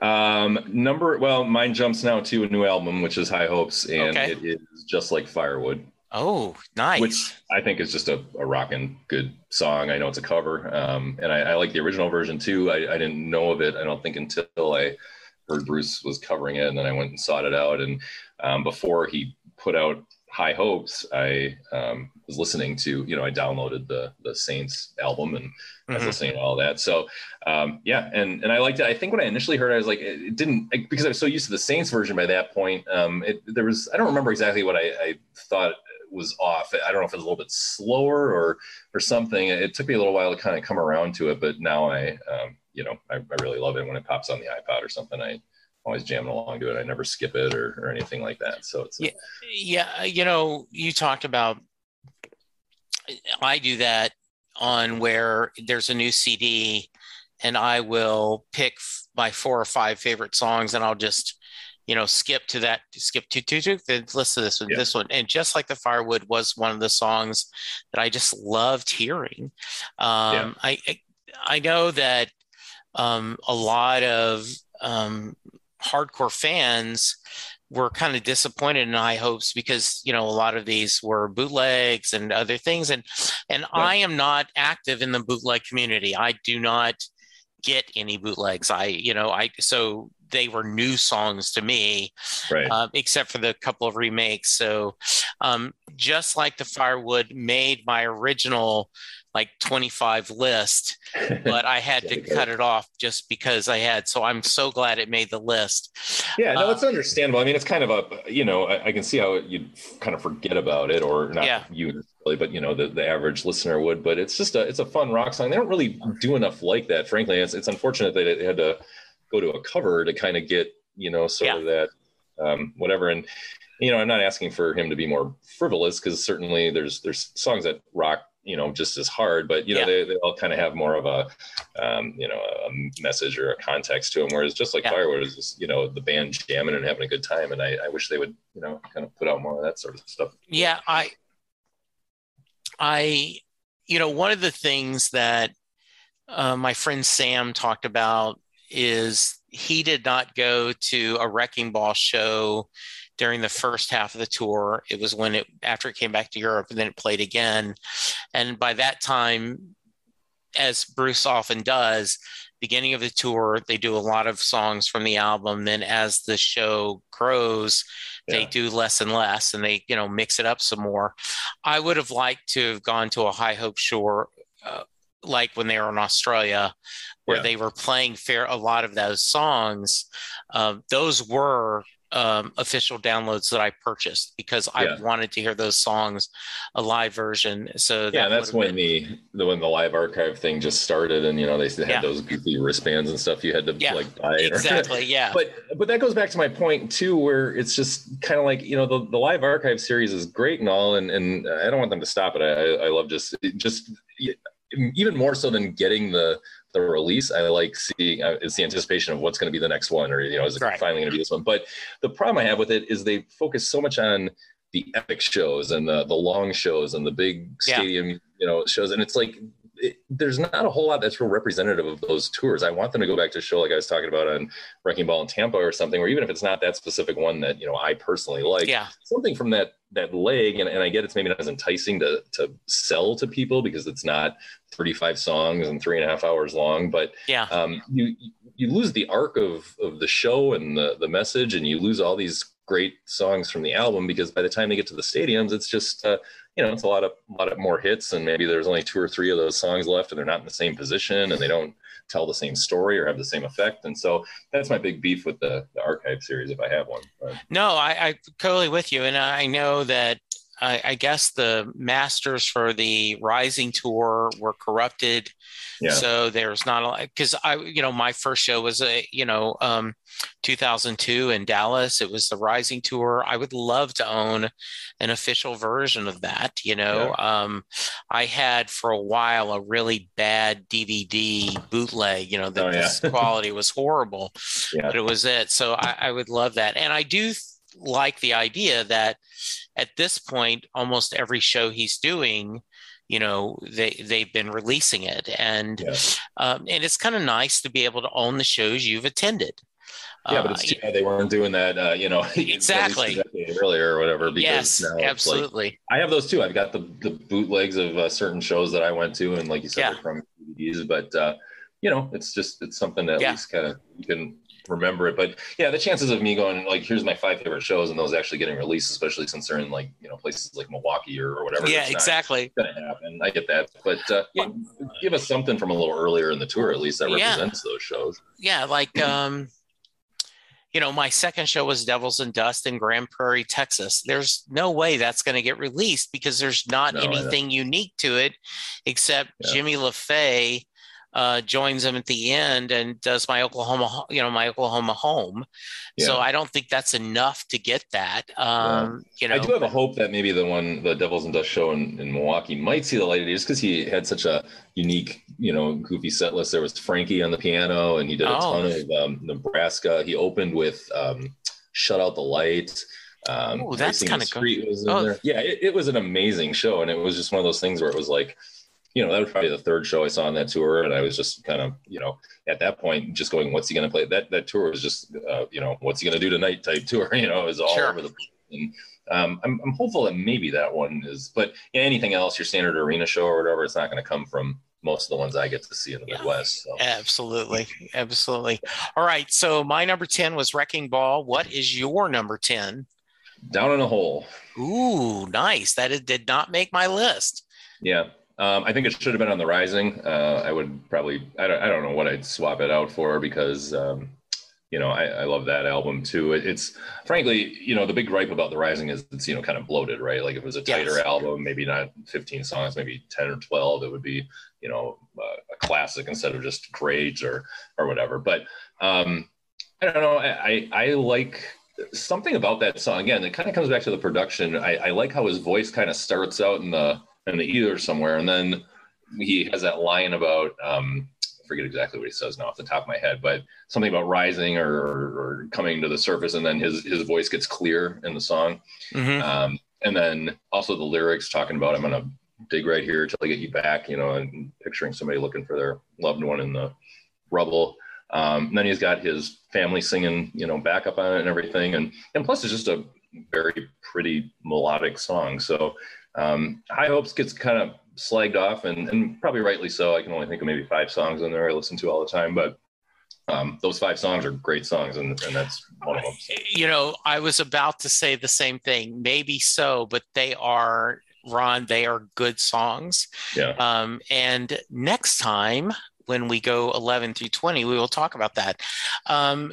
S1: Um, number well, mine jumps now to a new album, which is High Hopes, and okay. it is just like Firewood.
S2: Oh, nice.
S1: Which I think is just a, a rocking good song. I know it's a cover. Um, and I, I, like the original version too. I, I, didn't know of it, I don't think, until I heard Bruce was covering it. And then I went and sought it out. And um, before he put out High Hopes, I um, was listening to, you know, I downloaded the the Saints album and mm-hmm. I was listening to all that. So um, yeah, and and I liked it. I think when I initially heard it, I was like, it didn't because I was so used to the Saints version by that point. Um, it, there was I don't remember exactly what I, I thought was off. I don't know if it was a little bit slower or or something. It took me a little while to kind of come around to it, but now I, um, you know, I, I, really love it when it pops on the iPod or something. I always jamming along to it. I never skip it or, or anything like that. So it's
S2: a, yeah, yeah. You know, you talked about. I do that on where there's a new CD, and I will pick my four or five favorite songs, and I'll just you know, skip to that, skip to to to. Then listen to this one, yeah. this one, and just like the firewood was one of the songs that I just loved hearing. Um, yeah. I I know that um, a lot of um, hardcore fans were kind of disappointed in high hopes because you know a lot of these were bootlegs and other things and and yeah. i am not active in the bootleg community i do not get any bootlegs i you know i so they were new songs to me,
S1: right. uh,
S2: except for the couple of remakes. So, um, just like the Firewood made my original like 25 list, but I had to cut it off just because I had. So I'm so glad it made the list.
S1: Yeah, no, uh, it's understandable. I mean, it's kind of a, you know, I, I can see how you kind of forget about it or not yeah. you but you know, the, the average listener would, but it's just a, it's a fun rock song. They don't really do enough like that. Frankly, it's, it's unfortunate that they had to, go to a cover to kind of get you know sort yeah. of that um, whatever and you know i'm not asking for him to be more frivolous because certainly there's there's songs that rock you know just as hard but you know yeah. they, they all kind of have more of a um, you know a message or a context to them whereas just like yeah. firewood is just you know the band jamming and having a good time and I, I wish they would you know kind of put out more of that sort of stuff
S2: yeah i i you know one of the things that uh, my friend sam talked about is he did not go to a wrecking ball show during the first half of the tour. It was when it after it came back to Europe and then it played again. And by that time, as Bruce often does, beginning of the tour, they do a lot of songs from the album. Then as the show grows, yeah. they do less and less and they, you know, mix it up some more. I would have liked to have gone to a High Hopes tour uh, like when they were in Australia, where yeah. they were playing fair a lot of those songs. Um, those were um, official downloads that I purchased because I yeah. wanted to hear those songs, a live version. So
S1: yeah, that's when been... the the when the live archive thing just started, and you know they had yeah. those goofy wristbands and stuff you had to yeah, like buy.
S2: Exactly. yeah.
S1: But but that goes back to my point too, where it's just kind of like you know the, the live archive series is great and all, and and I don't want them to stop it. I I love just just even more so than getting the the release, I like seeing uh, it's the anticipation of what's going to be the next one, or you know, is it right. finally going to be this one? But the problem I have with it is they focus so much on the epic shows and the the long shows and the big stadium, yeah. you know, shows, and it's like it, there's not a whole lot that's real representative of those tours. I want them to go back to a show like I was talking about on Wrecking Ball in Tampa or something, or even if it's not that specific one that you know I personally like,
S2: yeah.
S1: something from that that leg. And, and I get it's maybe not as enticing to to sell to people because it's not 35 songs and three and a half hours long, but
S2: yeah,
S1: um, you you lose the arc of of the show and the the message, and you lose all these great songs from the album because by the time they get to the stadiums, it's just uh, you know it's a lot of lot of more hits, and maybe there's only two or three of those songs left, and they're not in the same position, and they don't tell the same story or have the same effect. And so that's my big beef with the, the archive series if I have one. But.
S2: No, I, I totally with you, and I know that I, I, guess the masters for the Rising tour were corrupted. Yeah. So there's not a lot because I, you know, my first show was a, you know, um, 2002 in Dallas. It was the Rising tour. I would love to own an official version of that. You know, yeah. um, I had for a while a really bad DVD bootleg. You know, that oh, yeah. the quality was horrible, but it was it. So I, I would love that, and I do like the idea that at this point, almost every show he's doing, you know, they they've been releasing it, and um, and it's kind of nice to be able to own the shows you've attended.
S1: Yeah, but it's uh, too bad they weren't doing that. Uh, you know,
S2: exactly
S1: earlier or whatever.
S2: Because yes, absolutely.
S1: Like, I have those too. I've got the the bootlegs of uh, certain shows that I went to, and like you said, yeah. from DVDs. But uh, you know, it's just it's something that at least kind of you can remember it. But yeah, the chances of me going like, here's my five favorite shows, and those actually getting released, especially since they're in like you know places like Milwaukee or, or whatever.
S2: Yeah, exactly.
S1: Gonna happen. I get that, but uh, yeah, give us something from a little earlier in the tour, at least that represents yeah. those shows.
S2: Yeah, like um, you know, my second show was Devils and Dust in Grand Prairie, Texas. There's no way that's going to get released because there's not no, anything unique to it except yeah. Jimmy LaFave uh, joins them at the end and does my Oklahoma, you know, my Oklahoma home. Yeah. So I don't think that's enough to get that. Um, yeah. You know,
S1: I do have a hope that maybe the one, the Devils and Dust show in, in Milwaukee might see the light of day just because he had such a unique, you know, goofy set list. There was Frankie on the piano and he did a oh. ton of um, Nebraska. He opened with um, Shut Out the Light.
S2: Um, oh, that's kind of cool.
S1: Oh. Yeah, it, it was an amazing show. And it was just one of those things where it was like, you know, that was probably the third show I saw on that tour. And I was just kind of, you know, at that point, just going, what's he going to play? That, that tour was just, uh, you know, what's he going to do tonight type tour, you know, it was all sure. over the place. And, um, I'm, I'm hopeful that maybe that one is, but yeah, anything else, your standard arena show or whatever, it's not going to come from most of the ones I get to see in the Midwest. So.
S2: Absolutely. Absolutely. All right. So my number 10 was Wrecking Ball. What is your number 10?
S1: Down in a Hole.
S2: Ooh, nice. That is, did not make my list.
S1: Yeah. Um, I think it should have been on the Rising. Uh, I would probably, I don't, I don't know what I'd swap it out for because, um, you know, I, I, love that album too. It, it's frankly, you know, the big gripe about the Rising is it's, you know, kind of bloated, right? Like if it was a tighter yes. album, maybe not 15 songs, maybe 10 or 12, it would be, you know, uh, a classic instead of just great or, or whatever. But um, I don't know. I, I, I like something about that song. Again, it kind of comes back to the production. I, I like how his voice kind of starts out in the, in the ether somewhere. And then he has that line about, um, I forget exactly what he says now off the top of my head, but something about rising or, or, coming to the surface. And then his, his voice gets clear in the song. Mm-hmm. Um, and then also the lyrics talking about, I'm going to dig right here till I get you back, you know, and picturing somebody looking for their loved one in the rubble. Um, and then he's got his family singing, you know, backup on it and everything. And, and plus it's just a very pretty melodic song. So um, High Hopes gets kind of slagged off, and, and probably rightly so. I can only think of maybe five songs on there I listen to all the time, but um, those five songs are great songs, and, and that's one of them.
S2: You know, I was about to say the same thing. Maybe so, but they are Ron. They are good songs.
S1: Yeah.
S2: Um, and next time when we go 11 through 20, we will talk about that. Um,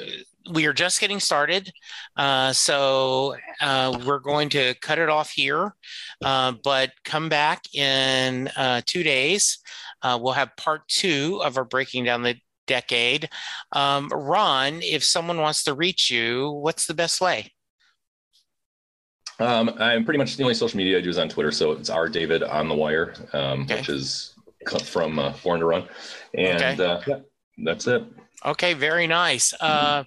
S2: we are just getting started. Uh, so uh, we're going to cut it off here, uh, but come back in uh, two days. Uh, we'll have part two of our breaking down the decade. Um, Ron, if someone wants to reach you, what's the best way?
S1: Um, I'm pretty much the only social media I do is on Twitter. So it's our David on the wire, um, okay. which is from uh, Born to Run. And okay. that's it.
S2: Okay, very nice. Uh,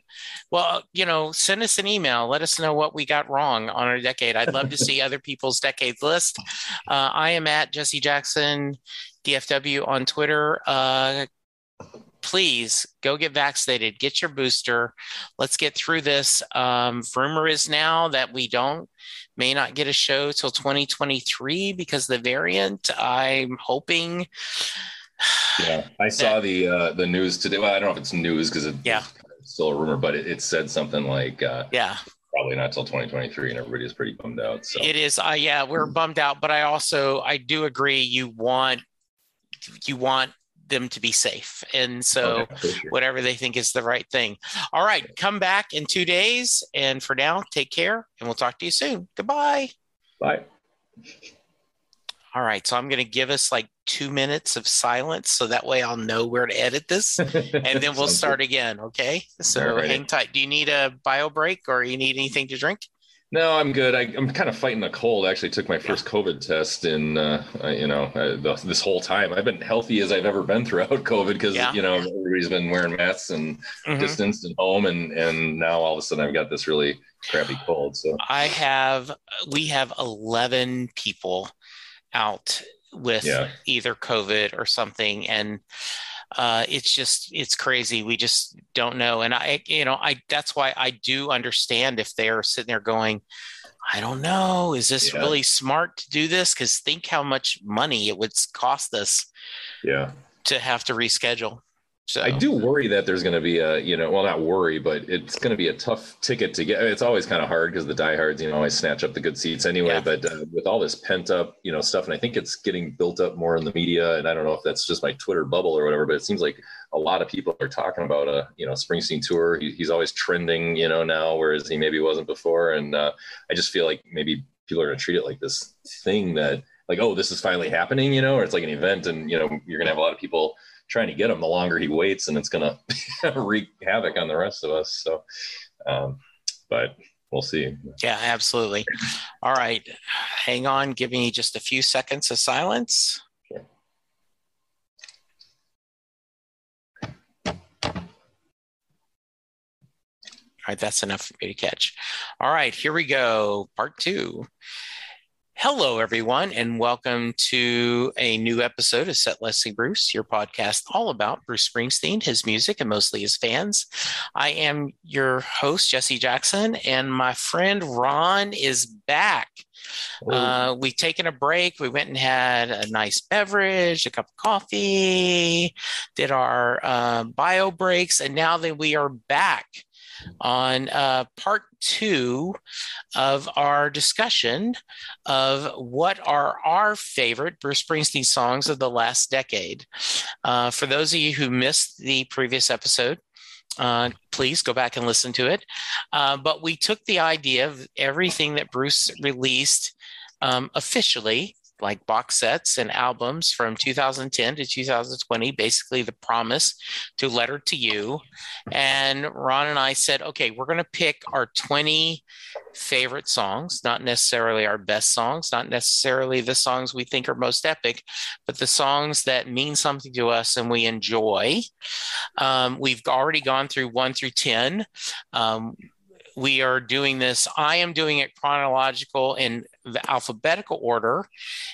S2: well, you know, send us an email. Let us know what we got wrong on our decade. I'd love to see other people's decades list. Uh, I am at Jesse Jackson DFW on Twitter. Uh, please go get vaccinated, get your booster. Let's get through this. Um, rumor is now that we don't, may not get a show till 2023 because the variant. I'm hoping
S1: yeah, I saw the uh, the news today. Well, I don't know if it's news because it's
S2: yeah.
S1: still a rumor, but it, it said something like uh,
S2: yeah
S1: probably not till 2023, and everybody is pretty bummed out. So
S2: it is. Uh, yeah, we're bummed out, but I also I do agree. You want you want them to be safe, and so
S1: Okay, sure.
S2: whatever they think is the right thing. All right, come back in two days, and for now, take care, and we'll talk to you soon. Goodbye.
S1: bye.
S2: All right, so I'm going to give us like two minutes of silence, so that way I'll know where to edit this, and then we'll start
S1: good.
S2: again. Okay. So
S1: Alrighty.
S2: hang tight. Do you need a bio break, or you need anything to drink?
S1: No, I'm good. I, I'm kind of fighting a cold. I actually took my first COVID test in, uh, you know, uh, the, this whole time. I've been healthy as I've ever been throughout COVID because,
S2: Yeah.
S1: you know, everybody's been wearing masks and
S2: Mhm.
S1: distanced and home. And, and now all of a sudden I've got this really crappy cold. So,
S2: I have, we have 11 people out with
S1: yeah.
S2: either COVID or something. And uh, it's just, it's crazy. We just don't know. And I, you know, I, that's why I do understand if they're sitting there going, I don't know, is this
S1: Yeah.
S2: really smart to do this? Because think how much money it would cost us
S1: Yeah.
S2: to have to reschedule. So
S1: I do worry that there's going to be a, you know, well, not worry, but it's going to be a tough ticket to get. It's always kind of hard because the diehards, you know, always snatch up the good seats anyway.
S2: Yeah.
S1: But uh, with all this pent up, you know, stuff, and I think it's getting built up more in the media. And I don't know if that's just my Twitter bubble or whatever, but it seems like a lot of people are talking about a, you know, Springsteen tour. He, he's always trending, you know, now, whereas he maybe wasn't before. And uh, I just feel like maybe people are going to treat it like this thing that, like, oh, this is finally happening, you know, or it's like an event, and you know, you're going to have a lot of people trying to get him the longer he waits and it's going to wreak havoc on the rest of us so um, but we'll see
S2: Yeah, absolutely. All right. Hang on. Give me just a few seconds of silence.
S1: Sure.
S2: All right, that's enough for me to catch. All right, here we go. Part two. Hello, everyone, and welcome to a new episode of Set Leslie Bruce, your podcast all about Bruce Springsteen, his music, and mostly his fans. I am your host, Jesse Jackson, and my friend Ron is back. Uh, we've taken a break. We went and had a nice beverage, a cup of coffee, did our uh, bio breaks, and now that we are back on uh, part two of our discussion of what are our favorite Bruce Springsteen songs of the last decade. Uh, for those of you who missed the previous episode, uh, please go back and listen to it. Uh, but we took the idea of everything that Bruce released um, officially, like box sets and albums from 2010 to 2020, basically the promise to Letter to You. And Ron and I said, okay, we're going to pick our 20 favorite songs, not necessarily our best songs, not necessarily the songs we think are most epic, but the songs that mean something to us and we enjoy. Um, we've already gone through one through 10. Um, we are doing this. I am doing it chronological in the alphabetical order,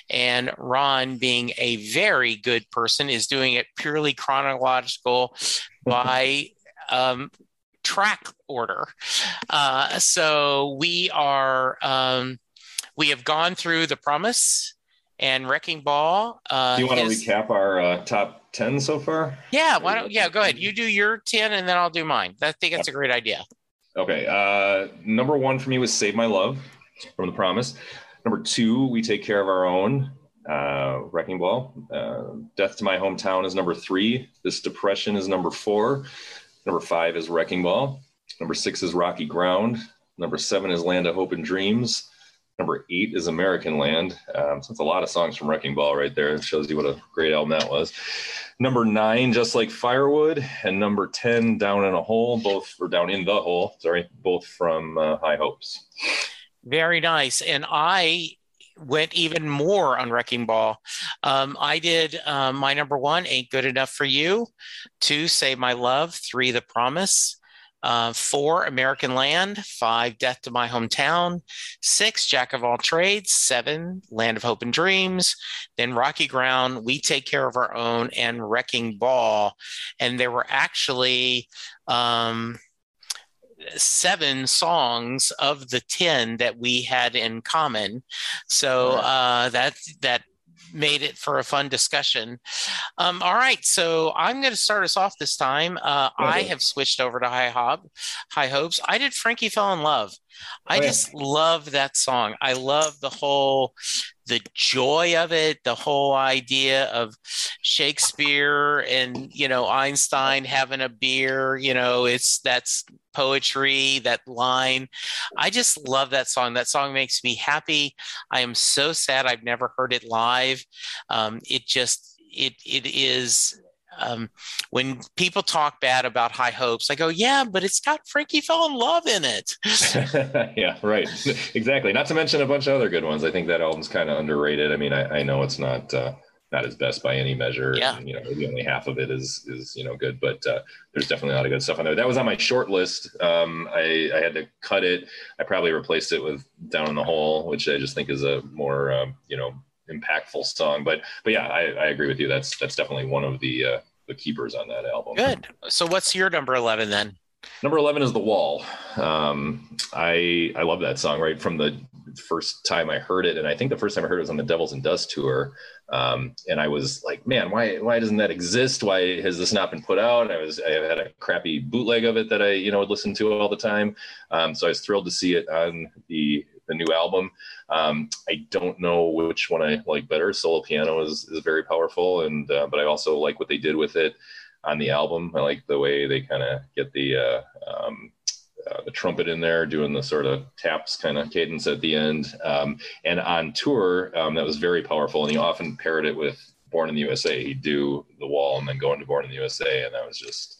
S2: and Ron, being a very good person, is doing it purely chronological by um, track order. Uh, so we are um, we have gone through the promise and wrecking ball. Uh,
S1: do you want to recap our uh, top 10 so far
S2: Yeah, why don't yeah, go ahead. You do your 10 and then I'll do mine. I think that's a great idea.
S1: okay uh, number one for me was save my love from the promise number two we take care of our own uh, wrecking ball. Uh, death to my hometown is number three. This depression is number four. Number five is wrecking ball. Number six is rocky ground. Number seven is land of hope and dreams. Number eight is american land. Um, so it's a lot of songs from wrecking ball right there. It shows you what a great album that was. Number nine just like firewood. And number 10 down in a hole. Both or down in the hole sorry both from uh, high hopes
S2: Very nice. And I went even more on Wrecking Ball. Um, I did um, my number one, Ain't Good Enough for You. Two, Save My Love. Three, The Promise. Uh, four, American Land. Five, Death to My Hometown. Six, Jack of All Trades. Seven, Land of Hope and Dreams. Then Rocky Ground, We Take Care of Our Own, and Wrecking Ball. And there were actually. Um, seven songs of the 10 that we had in common so uh that that made it for a fun discussion. Um, all right, so I'm going to start us off this time. Uh, I have switched over to High Hob, High Hopes. I did Frankie Fell in Love. I oh, yeah. just love that song. I love the whole the joy of it, the whole idea of Shakespeare and you know Einstein having a beer, you know, it's that's poetry, that line. I just love that song. That song makes me happy. I am so sad I've never heard it live. Um, it just it it is um, when people talk bad about high hopes, I go, yeah, but it's got Frankie fell in love in it.
S1: yeah, right. exactly. Not to mention a bunch of other good ones. I think that album's kind of underrated. I mean, I, I know it's not, uh, not his best by any measure.
S2: Yeah.
S1: You know, maybe only half of it is, is, you know, good, but, uh, there's definitely a lot of good stuff on there. That was on my short list. Um, I, I had to cut it. I probably replaced it with down in the hole, which I just think is a more, um, you know, impactful song. But but yeah, I, I agree with you. That's that's definitely one of the uh, the keepers on that album.
S2: Good. So what's your number eleven then?
S1: Number eleven is the Wall. Um, I I love that song right from the first time I heard it, and I think the first time I heard it was on the Devils and Dust tour. Um, and I was like, man, why why doesn't that exist? Why has this not been put out? I was I had a crappy bootleg of it that I you know would listen to all the time. Um, so I was thrilled to see it on the the new album. Um, I don't know which one I like better. Solo piano is is very powerful, and uh, but I also like what they did with it on the album. I like the way they kind of get the uh, um, uh, the trumpet in there, doing the sort of taps kind of cadence at the end. Um, and on tour, um, that was very powerful. And he often paired it with Born in the USA. He'd do the wall and then go into Born in the USA, and that was just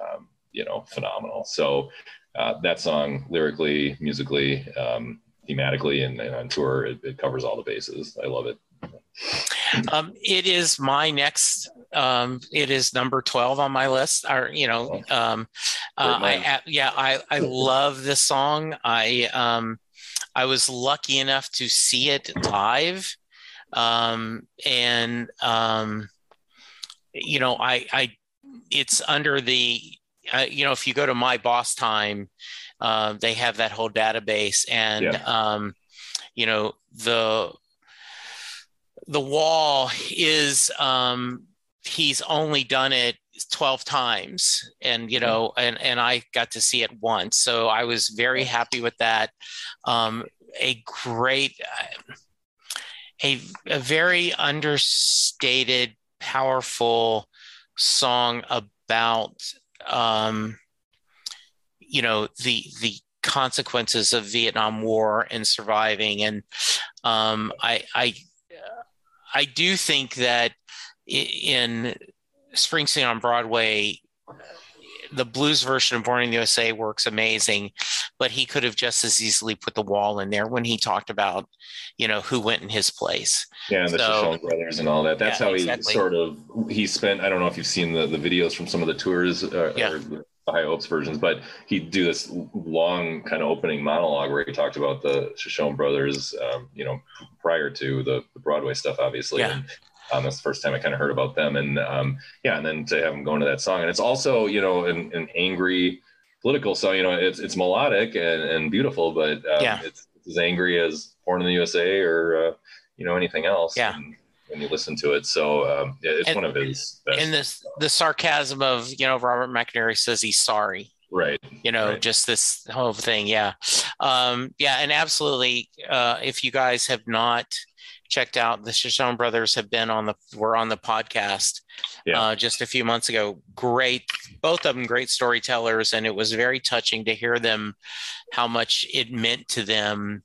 S1: um, you know phenomenal. So uh, that song, lyrically, musically, um, thematically and, and on tour, it, it, covers all the bases. I love it.
S2: Um, it is my next. Um, it is number twelve on my list. Or you know, oh. um, uh, I yeah, I I love this song. I um, I was lucky enough to see it live, um, and um, you know, I I it's under the uh, you know if you go to my boss time uh, they have that whole database, and yeah. um, you know the the wall is um, he's only done it 12 times and you know and and i got to see it once. So i was very happy with that. Um a great a, a very understated powerful song about um you know the the consequences of Vietnam War and surviving. And um, I, I, I do think that in Springsteen on Broadway, the blues version of Born in the USA works amazing, but he could have just as easily put the wall in there when he talked about, you know, who went in his place.
S1: Yeah, and the so, brothers and all that. That's yeah, how he exactly. sort of he spent. I don't know if you've seen the, the videos from some of the tours uh,
S2: yeah.
S1: or High Hopes versions, but he'd do this long kind of opening monologue where he talked about the Cichon brothers, um, you know, prior to the, the Broadway stuff, obviously.
S2: Yeah.
S1: And, um, that's the first time I kind of heard about them. And um, yeah, and then to have him go into that song. And it's also, you know, an, an angry political song, you know, it's, it's melodic and, and beautiful, but um,
S2: yeah.
S1: it's, it's, as angry as Born in the USA or, uh, you know, anything else.
S2: Yeah.
S1: And, when you listen to it. So um, yeah, it's and, one of his best.
S2: And this the sarcasm of you know Robert McNamara says he's sorry.
S1: Right.
S2: You know,
S1: right.
S2: just this whole thing. Yeah. Um, yeah, and absolutely. Uh, if you guys have not checked out the Cichon brothers have been on the were on the podcast yeah. uh, just a few months ago. Great, both of them great storytellers, and it was very touching to hear them how much it meant to them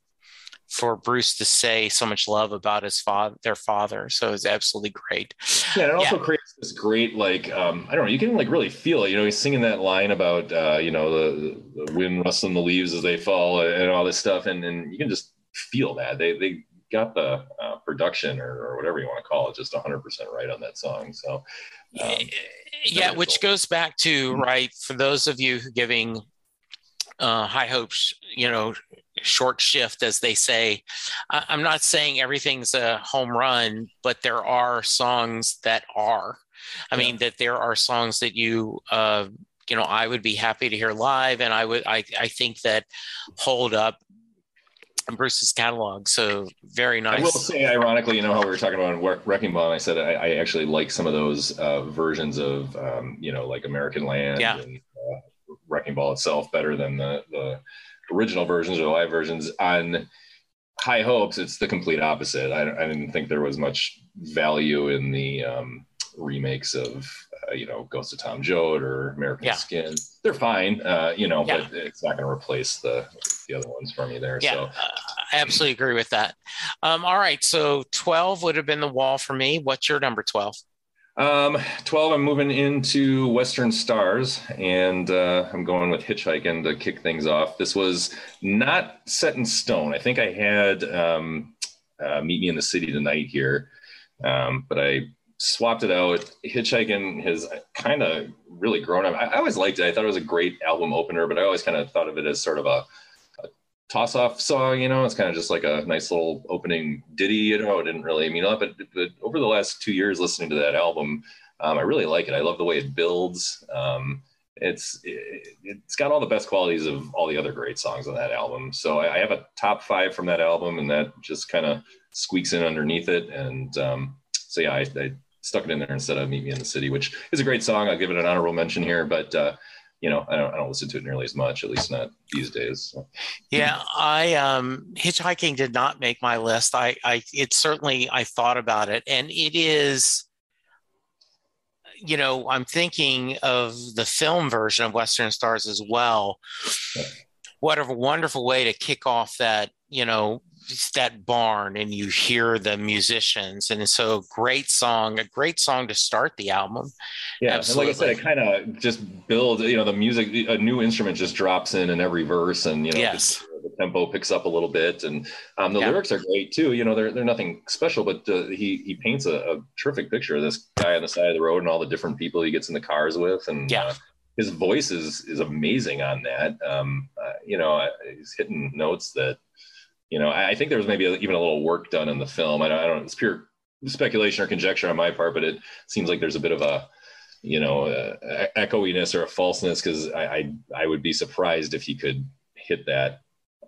S2: for Bruce to say so much love about his father, their father. So it's absolutely great.
S1: Yeah, it also yeah. creates this great like um, I don't know, you can like really feel it. You know, he's singing that line about uh, you know the, the wind rustling the leaves as they fall and all this stuff, and and you can just feel that they they got the uh, production or, or, whatever you want to call it just 100% right on that song so
S2: um, yeah which goes back to mm-hmm. right for those of you giving uh, high hopes you know short shift, as they say. I'm not saying everything's a home run, but there are songs that are. I yeah. mean, that there are songs that you, uh, you know, I would be happy to hear live, and I would, I, I think that Hold Up Bruce's catalog. So very nice.
S1: I will say, ironically, you know how we were talking about Wrecking Ball, and I said I, I actually like some of those uh, versions of, um, you know, like American Land
S2: Yeah.
S1: and uh, Wrecking Ball itself better than the the original versions or live versions. On High Hopes, it's the complete opposite. I, I didn't think there was much value in the um, remakes of, uh, you know, Ghost of Tom Joad or American
S2: Yeah.
S1: Skin. They're fine, uh, you know,
S2: Yeah.
S1: but it's not going to replace the the other ones for me there.
S2: Yeah,
S1: So.
S2: uh, I absolutely agree with that. Um, all right, so 12 would have been the wall for me. What's your number 12?
S1: Um, 12, I'm moving into Western Stars and uh, I'm going with Hitchhiking to kick things off. This was not set in stone. I think I had um, uh, Meet Me in the City Tonight here, um, but I swapped it out. Hitchhiking has kind of really grown up. I, I always liked it. I thought it was a great album opener, but I always kind of thought of it as sort of a, a toss off song, you know, it's kind of just like a nice little opening ditty, you know, it didn't really mean a lot, but, but over the last two years listening to that album, um, I really like it. I love the way it builds. Um, it's it, it's got all the best qualities of all the other great songs on that album. So I, I have a top five from that album, and that just kind of squeaks in underneath it. And um, so yeah, I, I stuck it in there instead of "Meet Me in the City," which is a great song. I'll give it an honorable mention here, but uh, you know, I don't I don't listen to it nearly as much, at least not these days. So.
S2: Yeah, I um hitchhiking did not make my list. I I it certainly I thought about it and it is you know, I'm thinking of the film version of Western Stars as well.
S1: Yeah.
S2: What a wonderful way to kick off that, you know, that barn and you hear the musicians and it's so great song, a great song to start the album.
S1: Yeah,
S2: Absolutely.
S1: and like I said, it kind of just builds. You know, the music, a new instrument just drops in in every verse, and you know,
S2: Yes.
S1: the, the tempo picks up a little bit, and um, the
S2: Yeah.
S1: lyrics are great too. You know, they're they're nothing special, but uh, he he paints a, a terrific picture of this guy on the side of the road and all the different people he gets in the cars with, and
S2: Yeah.
S1: uh, his voice is is amazing on that. Um, uh, you know, he's hitting notes that. You know, I I think there was maybe even a little work done in the film. I don't, I don't. It's pure speculation or conjecture on my part, but it seems like there's a bit of a you know, uh, echoiness or a falseness because I, I I would be surprised if he could hit that,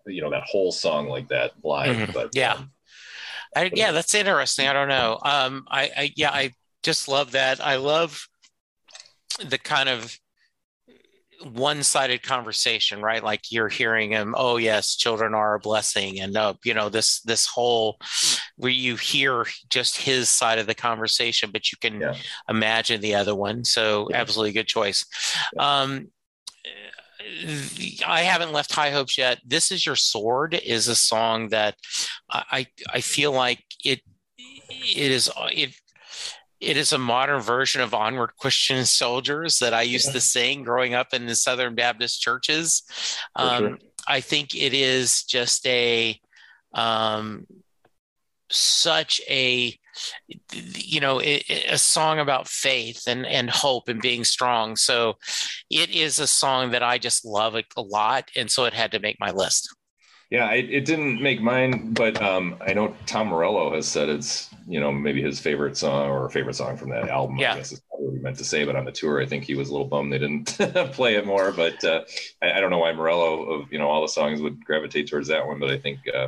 S1: you know, that whole song like that live.
S2: Mhm.
S1: But
S2: Yeah.
S1: um,
S2: I, yeah, that's interesting. I don't know. Um, I, I yeah, I just love that. I love the kind of one-sided conversation, right? Like you're hearing him, oh yes, children are a blessing, and uh, you know this this whole where you hear just his side of the conversation, but you can
S1: Yeah.
S2: imagine the other one. So
S1: Yeah.
S2: absolutely good choice. Um, I haven't left High Hopes yet. This is your sword is a song that I I feel like it it is it it is a modern version of Onward Christian Soldiers that I used
S1: Yeah.
S2: to sing growing up in the Southern Baptist churches. Um,
S1: sure.
S2: I think it is just a um, such a you know it, a song about faith and and hope and being strong so it is a song that i just love a, a lot and so it had to make my list
S1: yeah, it, it didn't make mine, but um, I know Tom Morello has said it's you know maybe his favorite song or favorite song from that album.
S2: Yeah.
S1: I guess is probably what he meant to say, but on the tour, I think he was a little bummed they didn't play it more. But uh, I, I don't know why Morello of you know all the songs would gravitate towards that one, but I think uh,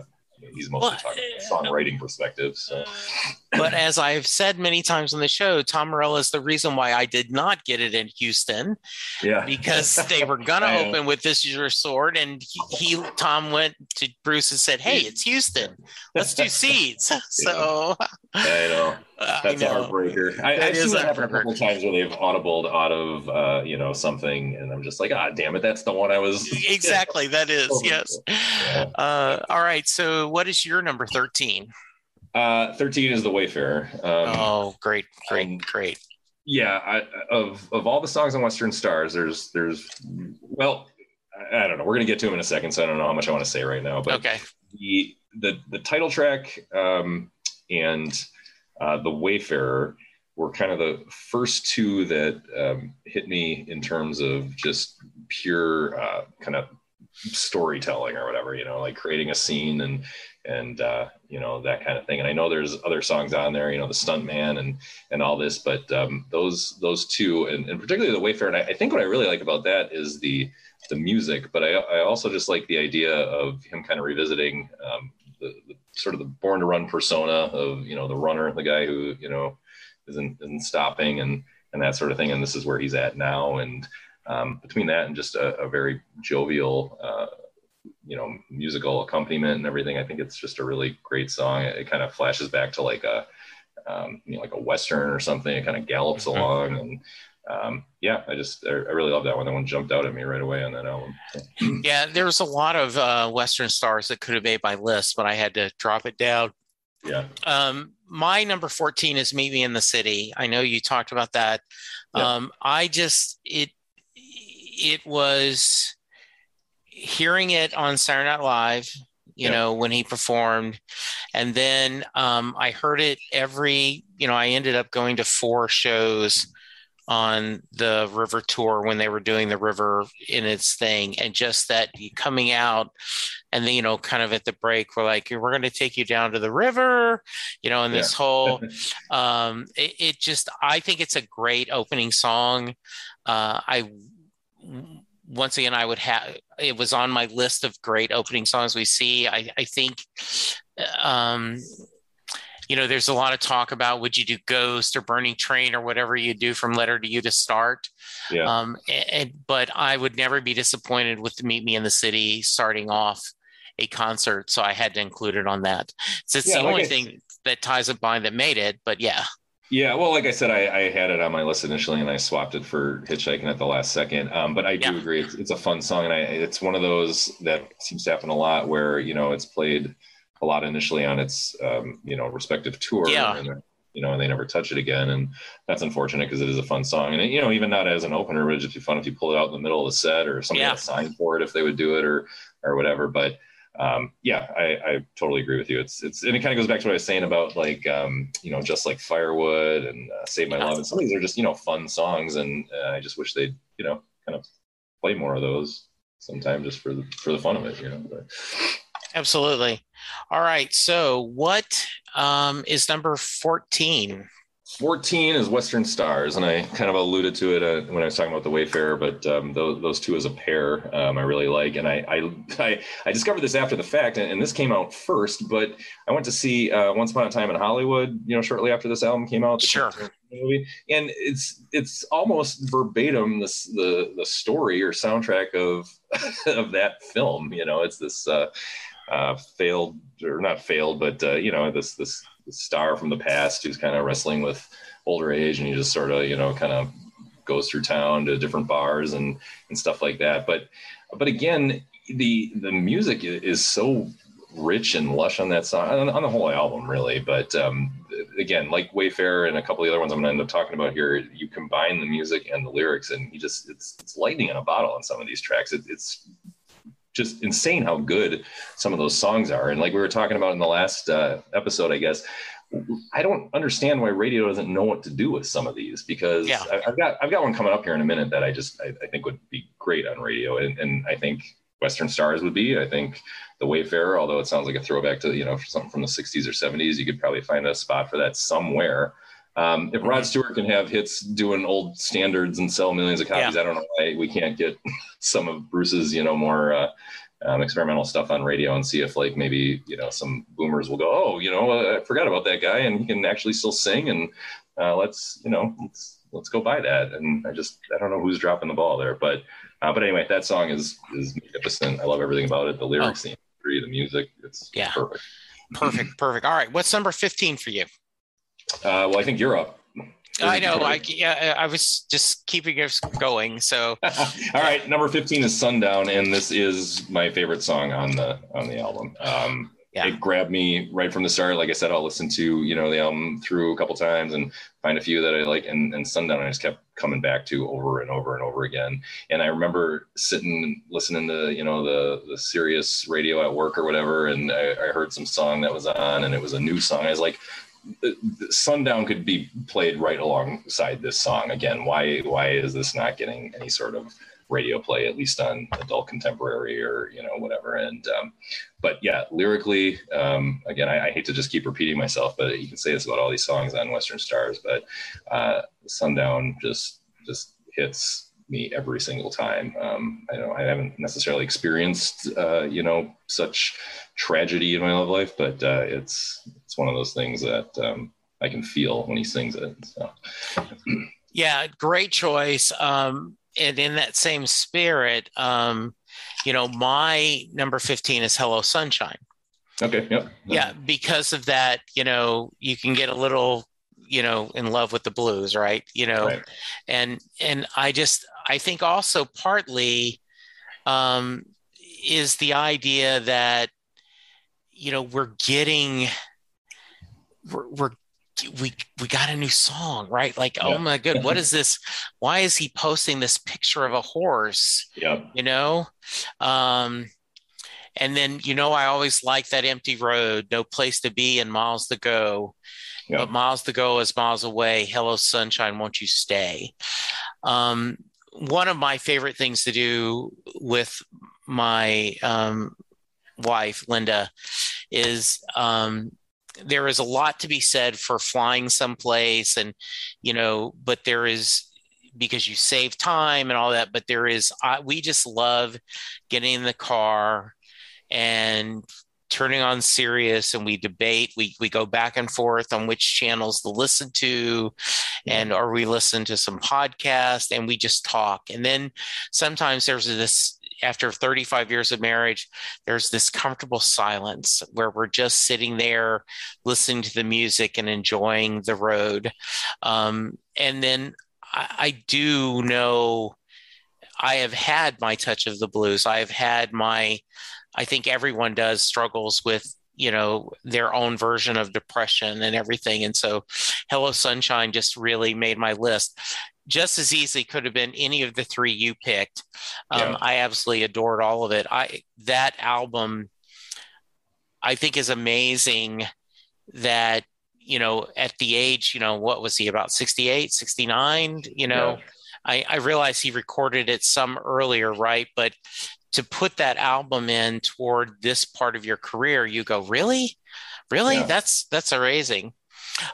S1: he's mostly
S2: Well,
S1: talking songwriting perspective. So.
S2: but as i've said many times on the show tom morello is the reason why i did not get it in houston
S1: Yeah.
S2: because they were gonna open with this is your sword and he, he tom went to bruce and said hey it's houston let's do seeds so
S1: I know.
S2: I
S1: That's a heartbreaker. I,
S2: That
S1: I've seen
S2: a
S1: that happen a couple
S2: heartbreaker.
S1: times where they've audibled out of uh, you know something, and I'm just like, ah, damn it, that's the one I was.
S2: exactly that is
S1: Oh,
S2: yes
S1: Yeah.
S2: uh, all right so what is your number 13
S1: Uh, Thirteen is the Wayfarer. Um,
S2: oh great great
S1: um,
S2: great
S1: Yeah, I, of of all the songs on Western Stars, there's there's well, I, I don't know. We're gonna get to them in a second, so I don't know how much I want to say right now. But
S2: okay
S1: the the the title track um, and uh, the Wayfarer were kind of the first two that um, hit me in terms of just pure uh, kind of storytelling or whatever. You know, like creating a scene and and uh, you know that kind of thing. And I know there's other songs on there, you know, the Stuntman and and all this, but um, those those two, and, and particularly the Wayfarer. And I, I, think what I really like about that is the the music, but I, I also just like the idea of him kind of revisiting um, the, the, sort of the born to run persona of you know the runner, the guy who you know isn't isn't stopping and and that sort of thing. And this is where he's at now. And um, between that and just a, a very jovial. Uh, you know musical accompaniment and everything i think it's just a really great song it, it kind of flashes back to like a um, you know like a western or something it kind of gallops mm-hmm. along and um, yeah i just I, really love that one. That one jumped out at me right away on that album.
S2: Yeah there was a lot of uh, western stars that could have made my list but i had to drop it down.
S1: Yeah.
S2: Um, my number 14 is meet me in the city. I know you talked about that. Yeah. um, i just it it was hearing it on Saturday Night Live, you yeah. know, when he performed, and then um, I heard it every, you know, I ended up going to four shows on the river tour when they were doing the river in its thing and just that coming out and then you know kind of at the break we're like we're going to take you down to the river you know and this yeah. whole um it, it, just i think it's a great opening song uh i once again, I would have it was on my list of great opening songs we see. I, I think, um, you know, there's a lot of talk about would you do Ghost or Burning Train or whatever you do from Letter to You to start.
S1: Yeah.
S2: Um, and, but I would never be disappointed with Meet Me in the City starting off a concert, so I had to include it on that. So it's yeah, the like only I, thing that ties up behind that made it. But yeah.
S1: Yeah, well, like I said, I, I, had it on my list initially, and I swapped it for "Hitchhiking" at the last second. Um, but I do yeah. agree, it's, it's, a fun song, and I, it's one of those that seems to happen a lot, where you know it's played a lot initially on its um, you know respective tour,
S2: yeah.
S1: and you know, and they never touch it again, and that's unfortunate because it is a fun song, and it, you know, even not as an opener, but it'd just be fun if you pull it out in the middle of the set, or somebody yeah. signed for it if they would do it, or or whatever. But um, yeah, I, I, totally agree with you. It's it's and it kind of goes back to what I was saying about like um, you know just like Firewood and uh, Save My Love and some of these are just you know fun songs and uh, I just wish they'd you know kind of play more of those sometime just for the for the fun of it, you know. But.
S2: Absolutely. All right. So what um, is number fourteen?
S1: 14 is Western Stars, and I kind of alluded to it uh, when I was talking about the Wayfarer, but um, those, those two as a pair um, I really like. And I, I, I, I, discovered this after the fact, and, and, this came out first, but I went to see uh, Once Upon a Time in Hollywood, you know, shortly after this album came out.
S2: Sure.
S1: Movie. And it's it's almost verbatim this the the story or soundtrack of of that film. You know, it's this uh, uh, failed or not failed, but uh, you know this this star from the past who's kind of wrestling with older age and he just sort of you know kind of goes through town to different bars and and stuff like that. But but again the the music is so rich and lush on that song on, on the whole album really. But um, again like wayfarer and a couple of the other ones i'm going to end up talking about here you combine the music and the lyrics and you just it's it's lightning in a bottle on some of these tracks. It, it's just insane how good some of those songs are. And like we were talking about in the last uh, episode, I guess, I don't understand why radio doesn't know what to do with some of these because
S2: yeah.
S1: I, have got I've got one coming up here in a minute that I just I, I think would be great on radio, and, and, I think Western Stars would be. I think the Wayfarer, although it sounds like a throwback to you know something from the '60s or '70s, you could probably find a spot for that somewhere. Um, if Rod mm-hmm. Stewart can have hits doing old standards and sell millions of copies, yeah. I don't know why we can't get some of Bruce's, you know, more uh, um, experimental stuff on radio and see if like maybe you know some boomers will go, oh, you know, uh, I forgot about that guy and he can actually still sing and uh, let's you know let's let's go buy that. And I just I don't know who's dropping the ball there, but uh, but anyway, that song is is magnificent. I love everything about it. The lyrics, oh. the music, it's
S2: yeah.
S1: perfect.
S2: Perfect, perfect. All right, what's number fifteen for you?
S1: Uh, well, I think you're up.
S2: I know. I yeah. I was just keeping us going. So,
S1: all right. Number fifteen is "Sundown," and this is my favorite song on the on the album. Um, yeah. It grabbed me right from the start. Like I said, I'll listen to you know the album through a couple times and find a few that I like. And, and "Sundown" I just kept coming back to over and over and over again. And I remember sitting listening to you know the the Sirius radio at work or whatever, and I, I heard some song that was on, and it was a new song. I was like sundown could be played right alongside this song again why why is this not getting any sort of radio play, at least on adult contemporary or you know whatever. And um, but yeah, lyrically, um, again, I, I, hate to just keep repeating myself, but you can say this about all these songs on Western Stars. But uh, Sundown just just hits me every single time. Um, I know I haven't necessarily experienced uh, you know such tragedy in my love life, but uh, it's it's one of those things that um, I can feel when he sings it. So.
S2: Yeah, great choice. Um, and in that same spirit, um, you know, my number 15 is Hello Sunshine.
S1: Okay. Yep.
S2: Yeah. Because of that, you know, you can get a little, you know, in love with the blues, right? You know, right. and, and I just, I think also partly um, is the idea that, you know, we're getting, we're, we're we we got a new song, right? Like, oh my good, what is this? Why is he posting this picture of a horse?
S1: Yeah.
S2: You know? Um, and then you know, I always like that empty road, no place to be and miles to go. But miles to go is miles away. Hello, sunshine, won't you stay? Um, one of my favorite things to do with my um, wife, Linda, is um, there is a lot to be said for flying someplace and you know but there is because you save time and all that but there is uh, we just love getting in the car and turning on Sirius and we debate we we go back and forth on which channels to listen to and or we listen to some podcast and we just talk. And then sometimes there's this after 35 years of marriage, there's this comfortable silence where we're just sitting there listening to the music and enjoying the road. Um, and then I, I do know I have had my touch of the blues. I have had my, I think everyone does struggles with you know their own version of depression and everything and so hello sunshine just really made my list just as easily could have been any of the three you picked. Um, yeah. I absolutely adored all of it. I that album, I think, is amazing. That you know, at the age, you know, what was he about 68, 69? You know, yeah. I, I realize he recorded it some earlier, right? But to put that album in toward this part of your career, you go, really, really, yeah. that's that's amazing.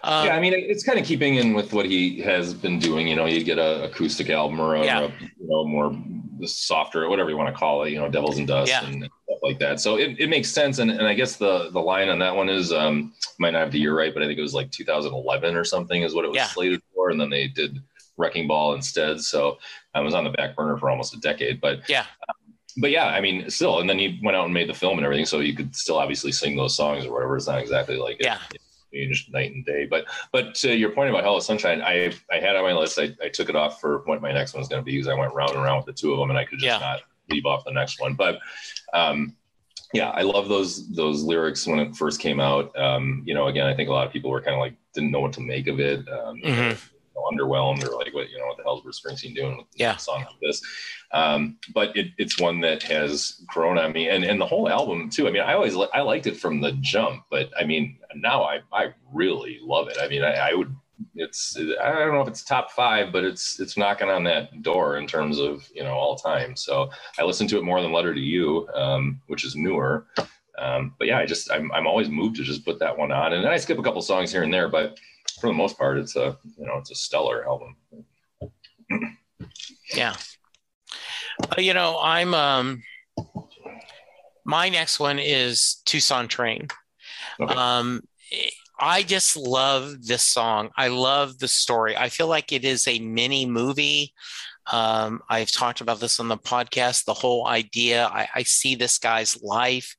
S1: Um, yeah, I mean, it's kind of keeping in with what he has been doing. You know, you get an acoustic album or a, yeah. a you know more softer, whatever you want to call it. You know, Devils and Dust yeah. and stuff like that. So it, it makes sense. And, and I guess the the line on that one is um, might not have the year right, but I think it was like 2011 or something is what it was yeah. slated for, and then they did Wrecking Ball instead. So I was on the back burner for almost a decade. But
S2: yeah.
S1: Um, but yeah, I mean, still, and then he went out and made the film and everything, so you could still obviously sing those songs or whatever. It's not exactly like
S2: yeah.
S1: It, changed night and day. But but to your point about Hello Sunshine, I I had on my list. I, I took it off for what my next one was going to be because I went round and round with the two of them, and I could just yeah. not leave off the next one. But um, yeah, I love those those lyrics when it first came out. Um, you know, again, I think a lot of people were kind of like didn't know what to make of it. Um, mm-hmm underwhelmed or like what you know what the hell's Bruce Springsteen doing with
S2: yeah.
S1: song like this. Um, but it, it's one that has grown on me, and and the whole album too. I mean, I always I liked it from the jump, but I mean now I I really love it. I mean, I, I would it's I don't know if it's top five, but it's it's knocking on that door in terms of you know all time. So I listen to it more than Letter to You, um, which is newer. Um, but yeah, I just I'm I'm always moved to just put that one on, and then I skip a couple songs here and there, but for the most part, it's a you know it's a stellar album.
S2: yeah, uh, you know I'm um my next one is Tucson Train. Okay. Um, I just love this song. I love the story. I feel like it is a mini movie. Um, I've talked about this on the podcast. The whole idea. I, I see this guy's life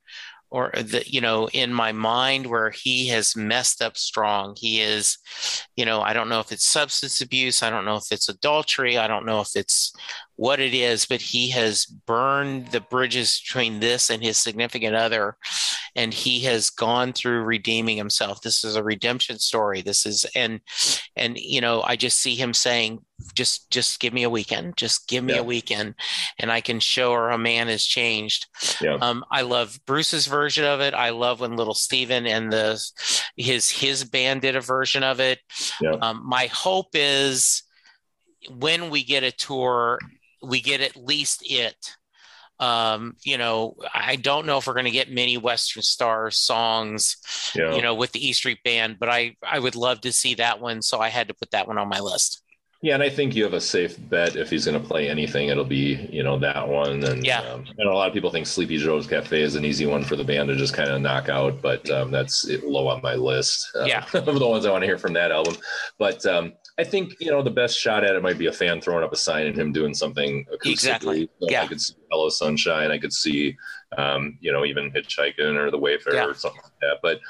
S2: or the you know in my mind where he has messed up strong. He is you know i don't know if it's substance abuse i don't know if it's adultery i don't know if it's what it is but he has burned the bridges between this and his significant other and he has gone through redeeming himself this is a redemption story this is and and you know i just see him saying just just give me a weekend just give me yeah. a weekend and i can show her a man has changed yeah. um, i love bruce's version of it i love when little steven and the his his band did a version of it yeah. um, my hope is when we get a tour we get at least it. Um, you know, I don't know if we're going to get many Western Star songs,
S1: Yeah.
S2: you know, with the E Street Band, but I I would love to see that one, so I had to put that one on my list.
S1: Yeah, and I think you have a safe bet if he's going to play anything, it'll be you know that one. And
S2: Yeah.
S1: um, know a lot of people think Sleepy Joe's Cafe is an easy one for the band to just kind of knock out, but um, that's low on my list. uh,
S2: Yeah.
S1: of the ones I want to hear from that album. But um, I think you know the best shot at it might be a fan throwing up a sign and him doing something acoustically.
S2: Exactly.
S1: So
S2: Yeah.
S1: I could see Hello Sunshine. I could see um, you know even Hitchhiking or The Wayfarer
S2: Yeah.
S1: or something like that. But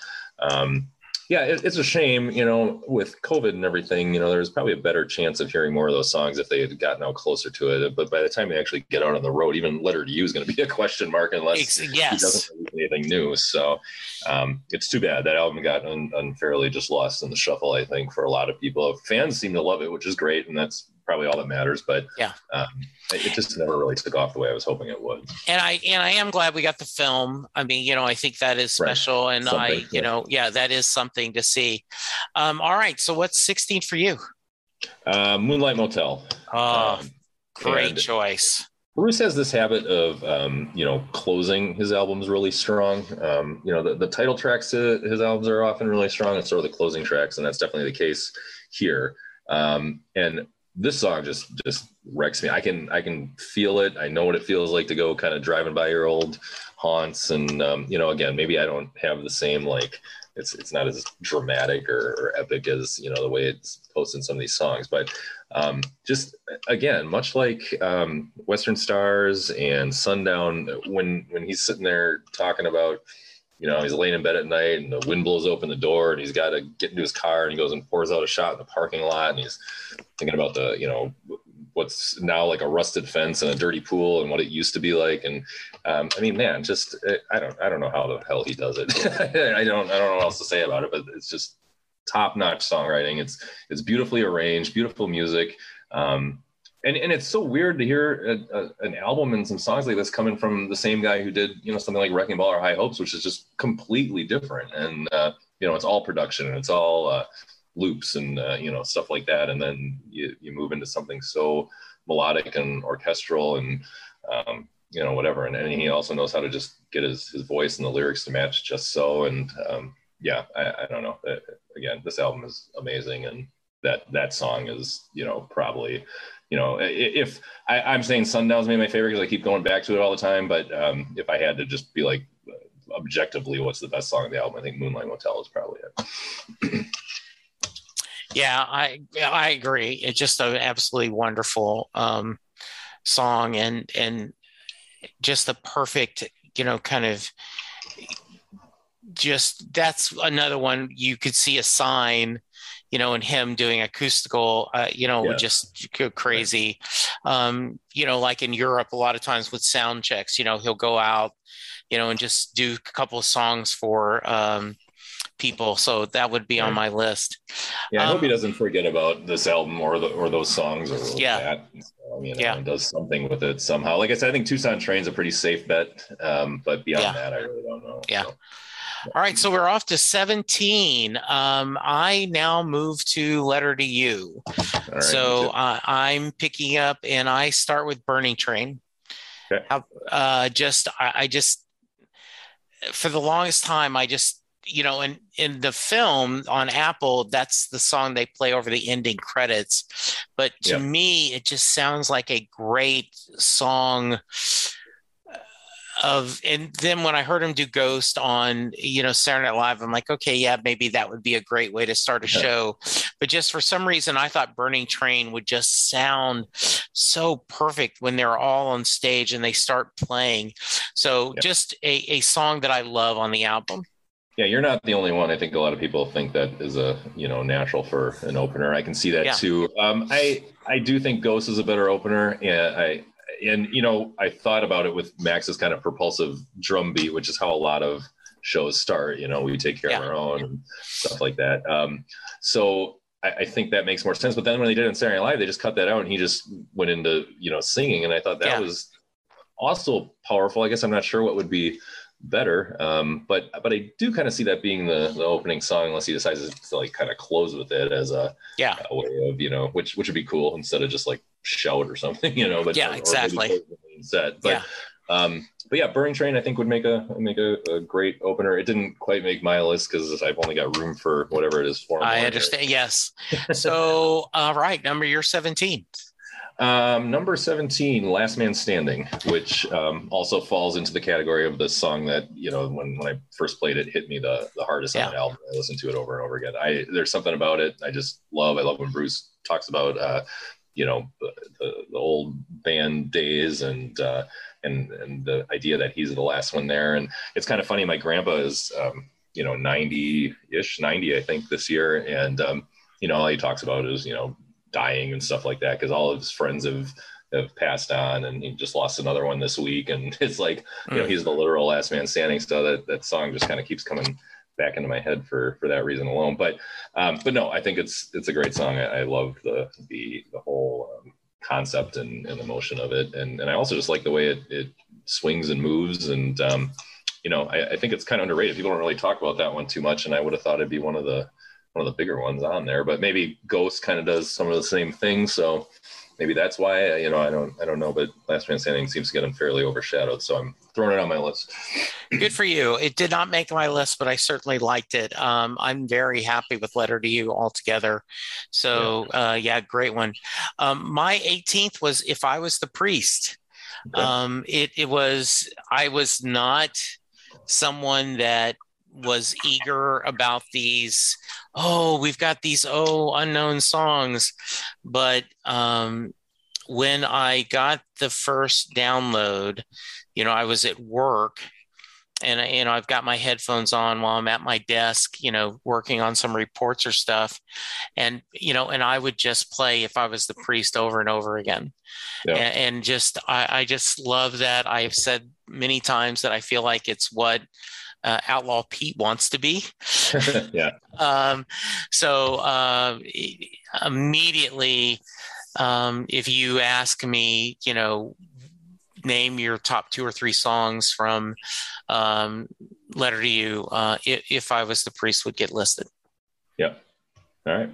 S1: um, yeah, it, it's a shame, you know, with COVID and everything, you know, there's probably a better chance of hearing more of those songs if they had gotten out closer to it. But by the time they actually get out on the road, even Letter to You is going to be a question mark unless
S2: Ex-
S1: he doesn't release anything new. So um, it's too bad that album got un- unfairly just lost in the shuffle. I think for a lot of people, fans seem to love it, which is great, and that's probably all that matters. But
S2: Yeah.
S1: um, it just never really took off the way I was hoping it would.
S2: and I and I am glad we got the film. I mean, you know, I think that is
S1: Right.
S2: special, and I, you
S1: yeah.
S2: know, yeah, that is something to see. Um, all right, so what's 16 for you?
S1: Uh, Moonlight Motel.
S2: Oh,
S1: Um,
S2: great choice.
S1: Bruce has this habit of, um, you know, closing his albums really strong. Um, you know, the, the title tracks to his albums are often really strong, and so are the closing tracks, and that's definitely the case here. Um, and this song just just wrecks me. I can I can feel it. I know what it feels like to go kind of driving by your old haunts, and um, you know, again, maybe I don't have the same like it's it's not as dramatic or, or epic as you know the way it's posted in some of these songs, but um, just again, much like um, Western Stars and Sundown, when when he's sitting there talking about, you know, he's laying in bed at night and the wind blows open the door and he's got to get into his car and he goes and pours out a shot in the parking lot and he's thinking about the, you know, what's now like a rusted fence and a dirty pool and what it used to be like. And um, I mean man just I don't I don't know how the hell he does it. I don't I don't know what else to say about it but it's just top notch songwriting. It's it's beautifully arranged beautiful music. Um, and and it's so weird to hear a, a, an album and some songs like this coming from the same guy who did you know something like Wrecking Ball or High Hopes, which is just completely different. And uh, you know, it's all production and it's all uh, loops and uh, you know stuff like that. And then you you move into something so melodic and orchestral and um, you know whatever. And, and he also knows how to just get his his voice and the lyrics to match just so. And um, yeah, I, I don't know. Uh, Again, this album is amazing and that that song is you know probably you know if I, i'm saying sundown's maybe my favorite because i keep going back to it all the time but um, if i had to just be like objectively what's the best song on the album i think moonlight motel is probably it
S2: Yeah, I I agree. It's just an absolutely wonderful um, song, and and just the perfect, you know, kind of. Just that's another one you could see a sign, you know, and him doing acoustical, uh, you know,
S1: Yeah.
S2: just go crazy. Um, you know, like in Europe, a lot of times with sound checks, you know, he'll go out, you know, and just do a couple of songs for um, people. So that would be on my list.
S1: yeah i hope he
S2: Um,
S1: doesn't forget about this album or the or those songs or
S2: Yeah.
S1: that so, you know,
S2: Yeah.
S1: and does something with it somehow like i said i think tucson train's a pretty safe bet um, but beyond
S2: Yeah.
S1: that i really don't know
S2: Yeah.
S1: So,
S2: All right, so we're off to 17. Um, I now move to letter to you.
S1: right,
S2: so uh, I'm picking up and I start with Burning Train.
S1: Okay.
S2: Uh, just, I, I just, for the longest time, I just, you know, in, in the film on Apple, that's the song they play over the ending credits. But to
S1: Yep.
S2: me, it just sounds like a great song of and then when I heard him do Ghost on you know Saturday Night Live, I'm like, okay, yeah, maybe that would be a great way to start a
S1: Yeah.
S2: show. But just for some reason, I thought Burning Train would just sound so perfect when they're all on stage and they start playing. So
S1: Yeah.
S2: just a, a song that I love on the album.
S1: Yeah, you're not the only one. I think a lot of people think that is a you know natural for an opener. I can see that
S2: Yeah.
S1: too. Um, I I do think Ghost is a better opener, Yeah, I and you know I thought about it with Max's kind of propulsive drum beat, which is how a lot of shows start. You know, we take care of our own and stuff like that. Um, so I, I think that makes more sense. But then when they did it in Saturday Night Live, they just cut that out, and he just went into you know singing, and I thought that
S2: Yeah.
S1: was also powerful. I guess I'm not sure what would be better. Um, but but I do kind of see that being the, the opening song, unless he decides to like kind of close with it as a,
S2: Yeah.
S1: a way of you know, which which would be cool instead of just like shout or something, you know. But
S2: yeah, exactly.
S1: Set, but. Yeah. Um, but yeah, Burning Train I think would make a make a, a great opener. It didn't quite make my list because I've only got room for whatever it is for.
S2: I understand. Yes. So, all right, number you're 17.
S1: Um, number 17, Last Man Standing, which um, also falls into the category of the song that, you know, when, when I first played it, hit me the, the hardest yeah. on the album. I listened to it over and over again. I There's something about it I just love. I love when Bruce talks about, uh, you know, the, the, old band days and, uh, and, and the idea that he's the last one there. And it's kind of funny. My grandpa is, um, you know, 90 ish, 90, I think this year. And, um, you know, all he talks about is, you know, dying and stuff like that because all of his friends have have passed on and he just lost another one this week and it's like you know hmm. he's the literal last man standing so that that song just kind of keeps coming back into my head for for that reason alone. But um but no i think it's it's a great song. I, I love the the the whole um, concept and, and the motion of it. And and i also just like the way it, it swings and moves. And um you know I, I think it's kind of underrated. People don't really talk about that one too much. And i would have thought it'd be one of the one of the bigger ones on there. But maybe Ghost kind of does some of the same things, so maybe that's why. You know, I don't I don't know, but Last Man Standing seems to get them fairly overshadowed, so I'm throwing it on my list.
S2: Good for you. It did not make my list, but I certainly liked it. Um, I'm very happy with Letter to You altogether. So yeah, uh, yeah great one. Um, my 18th was If I Was the Priest. Okay. Um, it it was I was not someone that was eager about these oh we've got these oh unknown songs. But um, when i got the first download you know i was at work and you know i've got my headphones on while i'm at my desk you know working on some reports or stuff. And you know and i would just play if i was the priest over and over again. Yeah. and, and, just I, I just love that. I've said many times that i feel like it's what uh, Outlaw Pete wants to be.
S1: yeah.
S2: Um, so uh, immediately, um, if you ask me, you know, name your top two or three songs from um, Letter to You, uh, if, if I was the priest, would get listed.
S1: Yep. All right.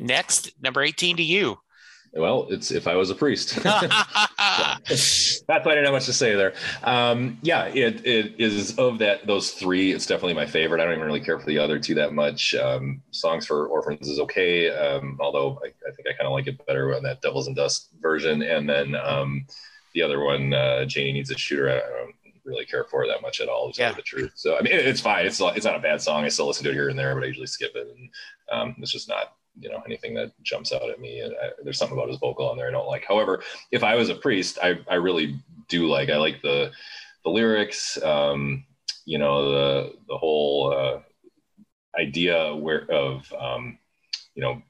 S2: Next, number 18 to you.
S1: Well, it's if I was a priest. That's why I didn't have much to say there. Um, yeah, it, it is of that those three. It's definitely my favorite. I don't even really care for the other two that much. Um, Songs for Orphans is okay, um, although I, I, think I kind of like it better on that Devils and Dust version. And then um, the other one, uh, Janie needs a shooter. I, don't really care for it that much at all. To yeah. the truth. So I mean, it's fine. It's it's not a bad song. I still listen to it here and there, but I usually skip it, and um, it's just not you know anything that jumps out at me and I, there's something about his vocal on there i don't like however if i was a priest i, I really do like i like the the lyrics um you know the the whole uh idea where of um you know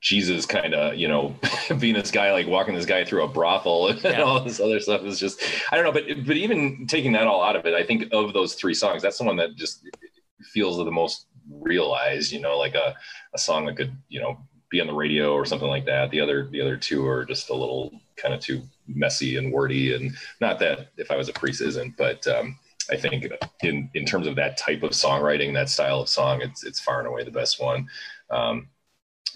S1: Jesus kind of, you know, being this guy, like walking this guy through a brothel and yeah. all this other stuff is just, I don't know, but, but even taking that all out of it, I think of those three songs, that's the one that just feels the most realized, you know, like a, a song that could, you know, be on the radio or something like that. The other, the other two are just a little kind of too messy and wordy. And not that if I was a priest isn't, but um, I think in, in terms of that type of songwriting, that style of song, it's, it's far and away the best one. Um,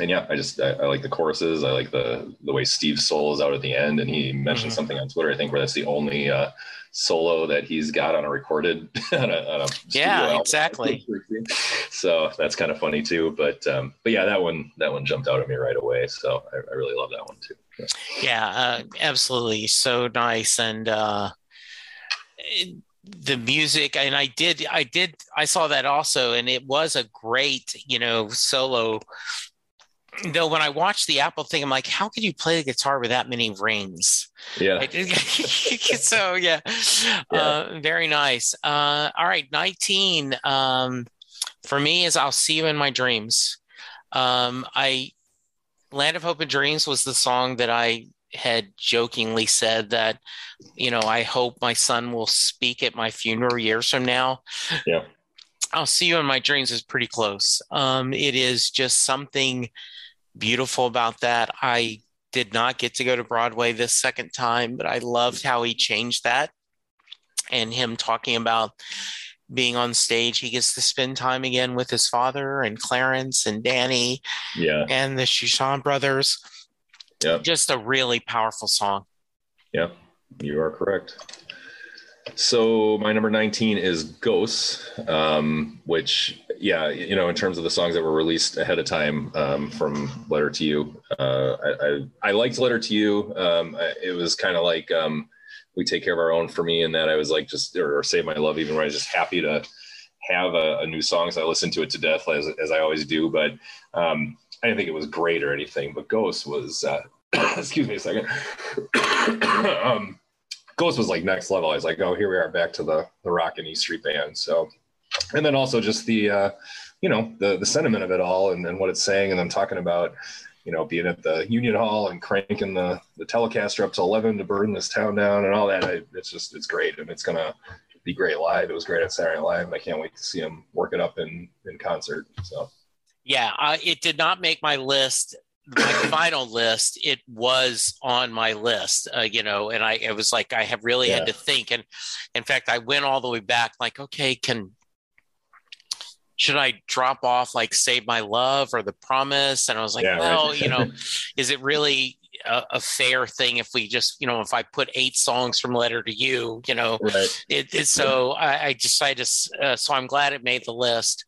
S1: and yeah, I just I, I, like the choruses. I like the the way Steve's soul is out at the end, and he mentioned mm-hmm. something on Twitter. I think where that's the only uh, solo that he's got on a recorded on a, on a
S2: yeah exactly.
S1: So that's kind of funny too but um but yeah that one that one jumped out at me right away so i, I really love that one too.
S2: Yeah, yeah uh, absolutely. So nice and uh the music and i did i did i saw that also and it was a great you know solo though when I watched the Apple thing, I'm like, how could you play the guitar with that many rings?
S1: Yeah.
S2: so yeah, yeah. Uh, very nice. Uh, all right, 19 um, for me is I'll see you in my dreams. Um, I Land of Hope and Dreams was the song that I had jokingly said that, you know, I hope my son will speak at my funeral years from now.
S1: Yeah.
S2: I'll see you in my dreams is pretty close. Um, it is just something beautiful about that. I did not get to go to Broadway this second time, but I loved how he changed that and him talking about being on stage. He gets to spend time again with his father and Clarence and Danny
S1: yeah.
S2: and the Shushan brothers.
S1: Yeah.
S2: Just a really powerful song.
S1: Yeah, you are correct. So my number 19 is Ghosts, um, which, yeah, you know, in terms of the songs that were released ahead of time um, from Letter to You, uh, I, I, I, liked Letter to You. Um, I, it was kind of like um, We Take Care of Our Own for me, and that I was like just, or, or Save My Love, even when I was just happy to have a, a new song. So I listened to it to death, as, as I always do. But um, I didn't think it was great or anything. But Ghosts was, uh, excuse me a second. Ghost was like next level. I was like, oh, here we are back to the the rock and E Street band. So, and then also just the uh, you know the the sentiment of it all and, and what it's saying, and I'm talking about you know being at the Union Hall and cranking the the Telecaster up to 11 to burn this town down and all that. I, it's just it's great and it's gonna be great live. It was great at Saturday Night Live. I can't wait to see him work it up in in concert. So.
S2: Yeah, uh, it did not make my list my final list, it was on my list, uh, you know, and I it was like I have really yeah. had to think, and in fact, I went all the way back, like, okay, can should I drop off like Save My Love or The Promise? And I was like, yeah, well, right. you know, is it really a, a, fair thing if we just, you know, if I put eight songs from Letter to You, you know, right. it, it, so I, I decided, uh, so I'm glad it made the list.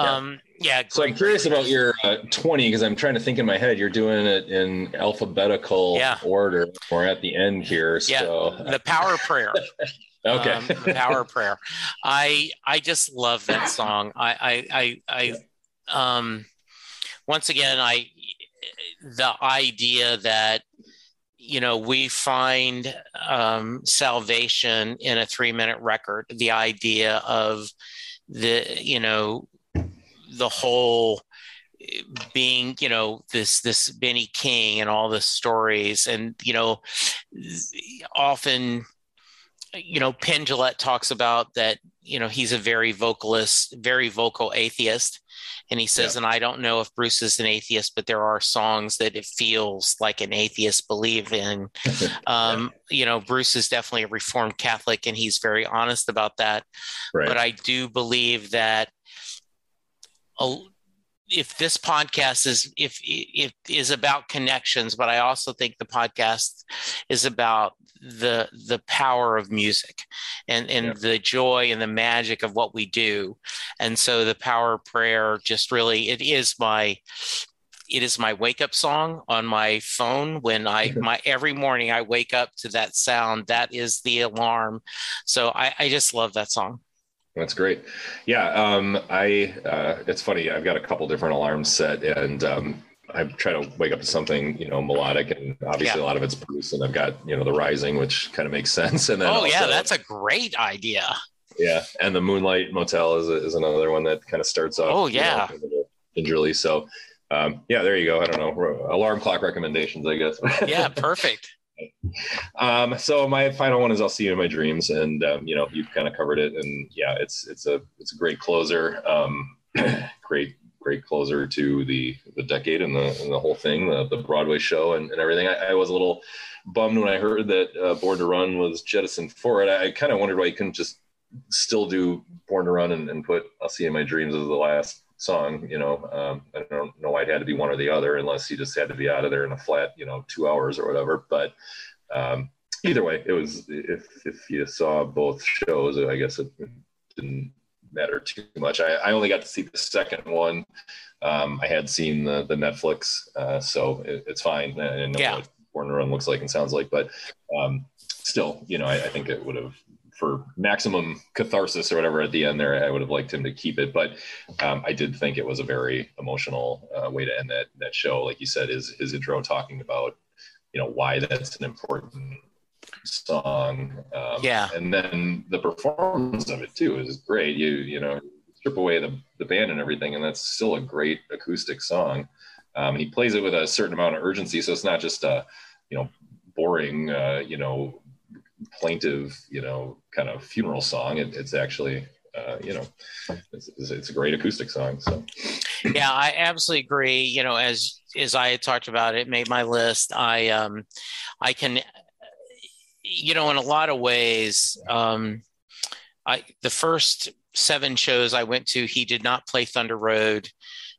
S2: Um, yeah.
S1: So I'm curious about your uh, 20 because I'm trying to think in my head. You're doing it in alphabetical
S2: yeah.
S1: order. We're at the end here. Yeah.
S2: The power prayer.
S1: okay.
S2: Um, the power prayer. I I just love that song. I I I, I um once again I the idea that you know we find um, salvation in a three minute record the idea of the you know the whole being you know this this benny king and all the stories and you know often you know penn talks about that you know he's a very vocalist very vocal atheist and he says yeah. and i don't know if bruce is an atheist but there are songs that it feels like an atheist believe in um, you know bruce is definitely a reformed catholic and he's very honest about that right. but i do believe that if this podcast is if it is about connections but i also think the podcast is about the the power of music and and yeah. the joy and the magic of what we do. And so the power of prayer just really it is my it is my wake up song on my phone when i my every morning i wake up to that sound that is the alarm. So i i just love that song
S1: that's great. Yeah, um, I. Uh, it's funny. I've got a couple different alarms set, and um, I try to wake up to something, you know, melodic, and obviously yeah. a lot of it's Bruce. And I've got, you know, the Rising, which kind of makes sense. And then
S2: oh
S1: also,
S2: yeah, that's a great idea.
S1: Yeah, and the Moonlight Motel is, a, is another one that kind of starts off.
S2: Oh yeah,
S1: gingerly. So, um, yeah, there you go. I don't know alarm clock recommendations, I guess.
S2: yeah, perfect.
S1: Um, so my final one is I'll see you in my dreams, and um, you know you've kind of covered it, and yeah, it's it's a it's a great closer, um, great great closer to the the decade and the and the whole thing, the, the Broadway show and, and everything. I, I, was a little bummed when I heard that uh, Born to Run was jettisoned for it. I, I kind of wondered why you couldn't just still do Born to Run and, and put I'll see you in my dreams as the last song. You know, um, I don't know why it had to be one or the other, unless he just had to be out of there in a flat, you know, two hours or whatever. But um, either way, it was if if you saw both shows, I guess it didn't matter too much. I, I only got to see the second one. Um, I had seen the the Netflix, uh, so it, it's fine. I know yeah. what Born to Run looks like and sounds like, but um, still, you know, I, I think it would have for maximum catharsis or whatever at the end there, I would have liked him to keep it. But um, I did think it was a very emotional uh, way to end that that show. Like you said, his his intro talking about you know why that's an important song. Um,
S2: yeah,
S1: and then the performance of it too is great. You you know strip away the the band and everything, and that's still a great acoustic song. Um, and he plays it with a certain amount of urgency, so it's not just a you know boring uh, you know plaintive, you know, kind of funeral song. It, it's actually, uh, you know, it's, it's, a great acoustic song. So,
S2: yeah, I absolutely agree. You know, as as I had talked about, it made my list. I um, I can, you know, in a lot of ways, um, I the first seven shows I went to, he did not play Thunder Road.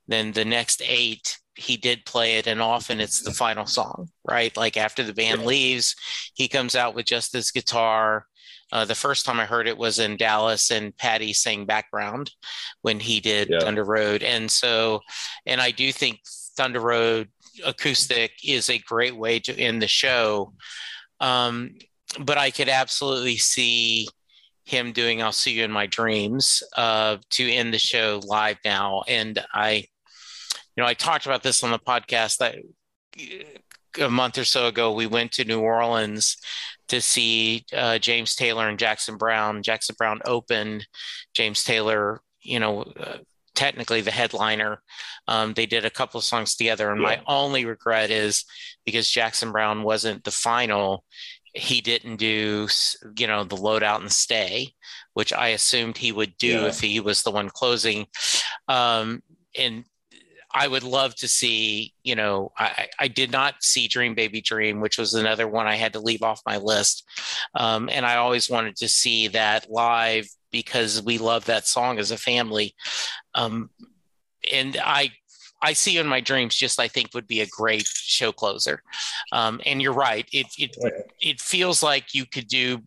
S2: Then the next eight, he did play it, and often it's the final song, right? Like after the band leaves, he comes out with just his guitar. Uh, the first time I heard it was in Dallas, and Patty sang background when he did
S1: Yeah.
S2: Thunder Road, and so, and I do think Thunder Road acoustic is a great way to end the show. Um, but I could absolutely see him doing "I'll See You in My Dreams" uh, to end the show live now, and I, know, I talked about this on the podcast that a month or so ago we went to New Orleans to see uh, James Taylor and Jackson Browne. Jackson Browne opened, James Taylor, you know, uh, technically the headliner. Um, they did a couple of songs together, and my only regret is because Jackson Browne wasn't the final. He didn't do, you know, the loadout and stay, which I assumed he would do
S1: Yeah.
S2: if he was the one closing. Um, and I would love to see, you know, I, I did not see Dream Baby Dream, which was another one I had to leave off my list. Um, and I always wanted to see that live because we love that song as a family. Um, and I, I see in my dreams. Just I think would be a great show closer. Um, and you're right. It it it feels like you could do.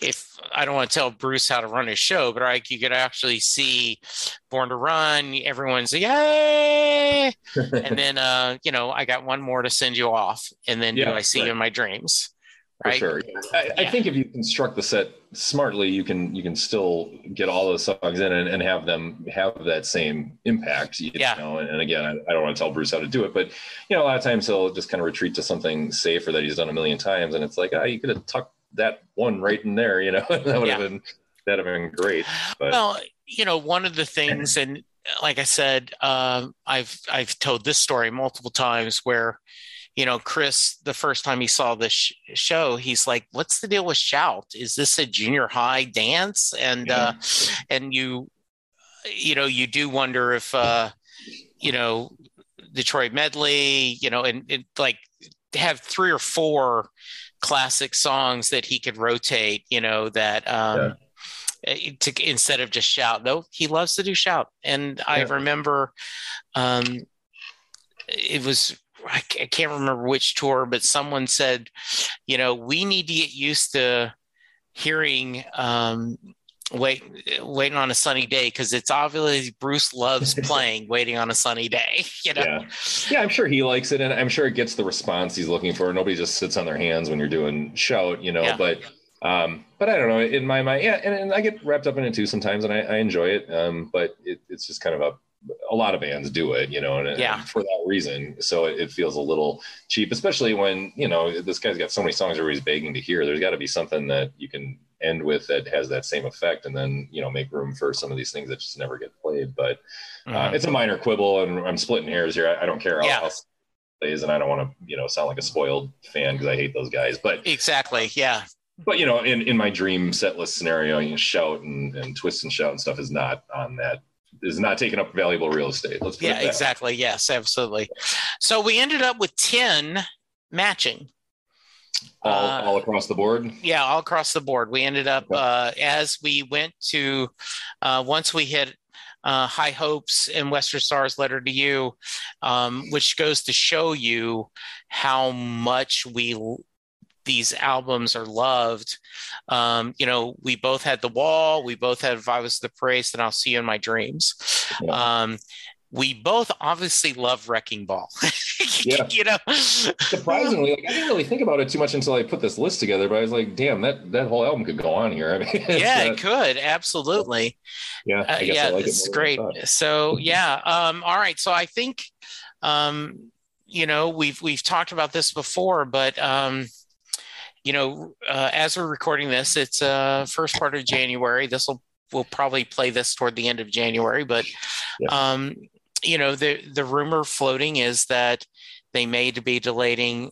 S2: If I don't want to tell Bruce how to run his show, but like you could actually see Born to Run. Everyone's yay, and then uh, you know I got one more to send you off, and then do I see
S1: right.
S2: you in my dreams?
S1: For sure. I, I think if you construct the set smartly, you can you can still get all those songs in and, and have them have that same impact. You
S2: Yeah.
S1: know, and, and again, I, I don't want to tell Bruce how to do it, but you know, a lot of times he'll just kind of retreat to something safer that he's done a million times, and it's like, ah, you could have tucked that one right in there. You know, that would have been that'd have been great. But
S2: Well, you know, one of the things, and like I said, um, I've I've told this story multiple times where, you know, Chris, the first time he saw this sh- show, he's like, "What's the deal with Shout? Is this a junior high dance?" And uh, and you, you know, you do wonder if, uh, you know, Detroit medley, you know, and, and like have three or four classic songs that he could rotate, you know, that um, eh, to instead of just shout. Though he loves to do shout, and I remember um, it was. I I can't remember which tour, but someone said, you know, we need to get used to hearing um, wait waiting on a sunny day because it's obviously Bruce loves playing waiting on a sunny day. You know,
S1: yeah, yeah, I'm sure he likes it, and I'm sure it gets the response he's looking for. Nobody just sits on their hands when you're doing shout, you know.
S2: Yeah.
S1: But, um, but I don't know. In my mind, yeah, and, and I get wrapped up in it too sometimes, and I, I enjoy it. Um, but it, it's just kind of a a lot of bands do it, you know, and, and
S2: Yeah.
S1: for that reason, so it, it feels a little cheap, especially when you know this guy's got so many songs everybody's begging to hear. There's got to be something that you can end with that has that same effect, and then you know make room for some of these things that just never get played. But uh,
S2: Mhm.
S1: it's a minor quibble, and I'm splitting hairs here. I, I don't care.
S2: Yeah.
S1: I'll plays, and I don't want to, you know, sound like a spoiled fan because I hate those guys. But
S2: exactly. Yeah.
S1: but you know, in, in my dream set list scenario, you know, shout and, and twist and shout and stuff is not on that is not taking up valuable real estate. Let's put
S2: Yeah,
S1: way.
S2: exactly. Yes, absolutely. So we ended up with 10 matching.
S1: All,
S2: Uh,
S1: all across the board.
S2: Yeah, all across the board. We ended up
S1: Okay.
S2: uh, as we went to uh, once we hit uh, High Hopes and Western Stars Letter to You, um, which goes to show you how much we these albums are loved. Um, you know, we both had The Wall, we both had If I Was the priest and I'll See You in My Dreams.
S1: Yeah.
S2: Um, we both obviously love Wrecking Ball.
S1: Yeah.
S2: you know,
S1: Surprisingly, like I didn't really think about it too much until I put this list together. But I was like, damn, that that whole album could go on here. I mean,
S2: yeah,
S1: uh,
S2: it could absolutely.
S1: yeah,
S2: Uh,
S1: I guess
S2: yeah,
S1: I like
S2: is
S1: it more than I
S2: great. So yeah, um, all right. So I think, um, you know, we've we've talked about this before, but um, you know, uh, as we're recording this, it's uh first part of January. This will we'll probably play this toward the end of January, but
S1: Yeah.
S2: um, you know, the the rumor floating is that they may be delaying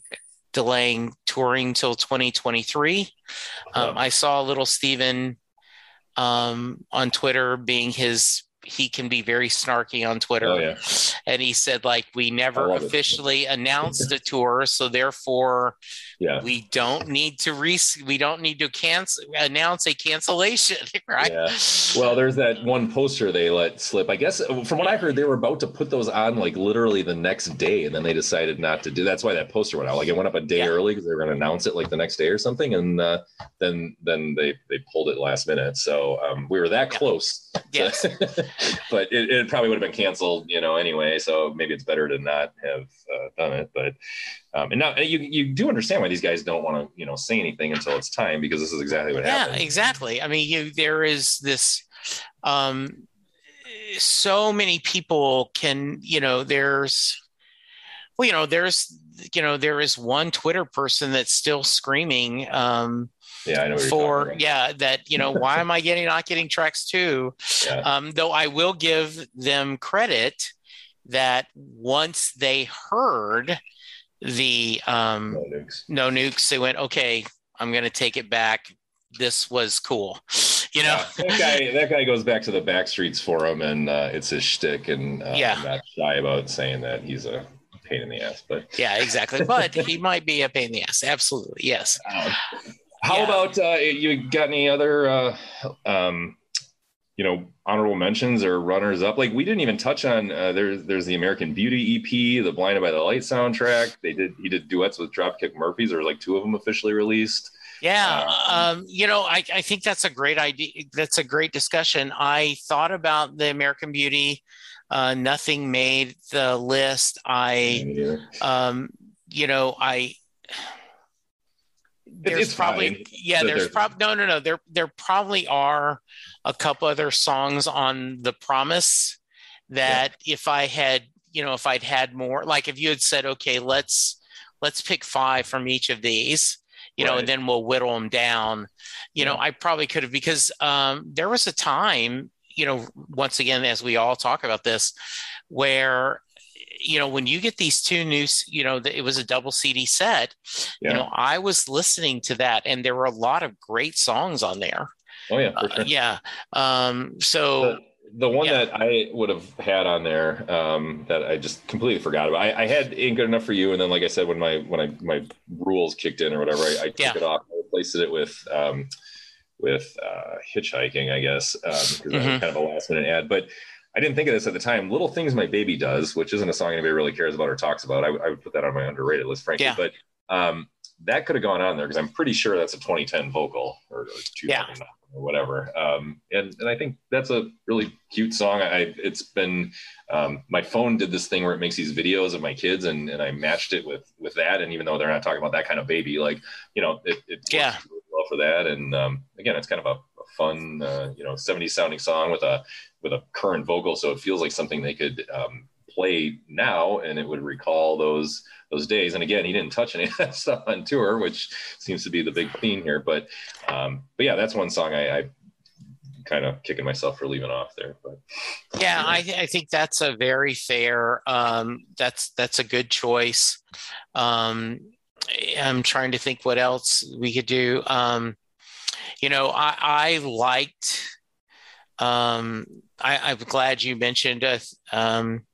S2: delaying touring till 2023. Um, I saw a little Steven um, on Twitter being his he can be very snarky on Twitter.
S1: Oh, yeah.
S2: And he said like we never
S1: love it.
S2: officially announced a tour, so therefore
S1: Yeah.
S2: we don't need to re we don't need to cancel announce a cancellation, right?
S1: Yeah. Well, there's that one poster they let slip. I guess from what I heard, they were about to put those on like literally the next day, and then they decided not to do. That's why that poster went out. Like it went up a day
S2: Yeah.
S1: early because they were going to announce it like the next day or something, and uh, then then they they pulled it last minute. So um, we were that close.
S2: Yes.
S1: but it, it probably would have been canceled, you know, anyway. So maybe it's better to not have uh, done it. But um, and now you you do understand why these guys don't want to you know say anything until it's time because this is exactly what
S2: yeah
S1: happened.
S2: Yeah, exactly i mean you there is this um so many people can you know there's well you know there's you know there is one twitter person that's still screaming um
S1: Yeah, I know.
S2: For yeah that you know why am i getting not getting tracks too
S1: Yeah.
S2: um though i will give them credit that once they heard the um
S1: No nukes.
S2: no nukes they went okay i'm gonna take it back this was cool you know
S1: Yeah, that guy. That guy goes back to the Backstreets forum, and uh, it's his shtick, and uh,
S2: Yeah.
S1: I'm not shy about saying that he's a pain in the ass. But
S2: yeah exactly but he might be a pain in the ass absolutely yes
S1: um, how
S2: Yeah.
S1: about uh, you? Got any other, uh, um, you know, honorable mentions or runners up? Like we didn't even touch on. Uh, there's there's the American Beauty EP, the Blinded by the Light soundtrack. They did he did duets with Dropkick Murphys. Was like two of them officially released.
S2: yeah
S1: Um,
S2: um, you know I, I think that's a great idea that's a great discussion i thought about the american beauty uh, nothing made the list i um, you know i there's
S1: it's
S2: probably yeah there's probably no no no there there probably are a couple other songs on the promise that if i had you know if i'd had more like if you had said okay let's let's pick five from each of these you know and then we'll whittle them down you know i probably could have because um there was a time you know once again as we all talk about this where you know when you get these two new you know it was a double cd set
S1: Yeah.
S2: you know i was listening to that and there were a lot of great songs on there
S1: oh yeah, for
S2: Uh, yeah um so
S1: the, the one
S2: yeah.
S1: that I would have had on there um, that I just completely forgot about. I, I had "Ain't Good Enough for You," and then, like I said, when my when I my rules kicked in or whatever, I, I took
S2: Yeah.
S1: it off. I replaced it with um, with uh, hitchhiking, I guess, because that was
S2: Mhm.
S1: kind of a last minute ad. But I didn't think of this at the time. "Little Things My Baby Does," which isn't a song anybody really cares about or talks about. I, would- I would put that on my underrated list, frankly.
S2: Yeah.
S1: But um, that could have gone on there because I'm pretty sure that's a 2010 vocal or, or 2009 or whatever. Um, and and I think that's a really cute song. I it's been um, my phone did this thing where it makes these videos of my kids and and I matched it with with that. And even though they're not talking about that kind of baby, like you know, it, it works
S2: Yeah.
S1: really well for that. And um, again, it's kind of a, a fun uh, you know 70s sounding song with a with a current vocal, so it feels like something they could um, play now and it would recall those those days. And again, he didn't touch any of that stuff on tour, which seems to be the big theme here. But um, but yeah, that's one song I, I kind of kicking myself for leaving off there. But
S2: yeah I, I think that's a very fair um that's that's a good choice um i'm trying to think what else we could do um you know i i liked um I, i'm glad you mentioned uh, um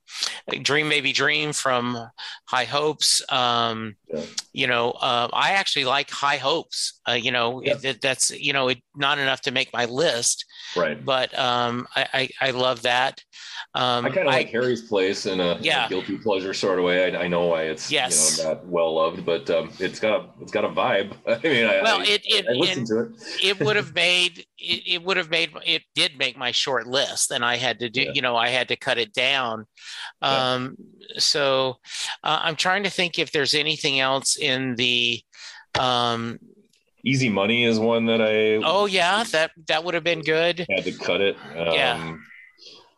S2: dream baby dream from high hopes um
S1: Yeah.
S2: you know uh, i actually like high hopes uh, you know
S1: Yeah.
S2: it, that's you know it, not enough to make my list
S1: right.
S2: but um, I, I I love that. Um,
S1: I kind of like Harry's place in a, in a
S2: Yeah.
S1: guilty pleasure sort of way. I, I know why it's
S2: Yes.
S1: you know, not well loved, but um, it's got a it's got a vibe. I mean, I,
S2: well, it it
S1: I listened
S2: and
S1: to it.
S2: it would have made it, it would have made it did make my short list, and I had to do
S1: Yeah.
S2: you know I had to cut it down.
S1: Yeah.
S2: Um, so uh, I'm trying to think if there's anything else in the. Um,
S1: Easy Money is one that I
S2: oh yeah, that that would have been good.
S1: had to cut it. Um,
S2: Yeah.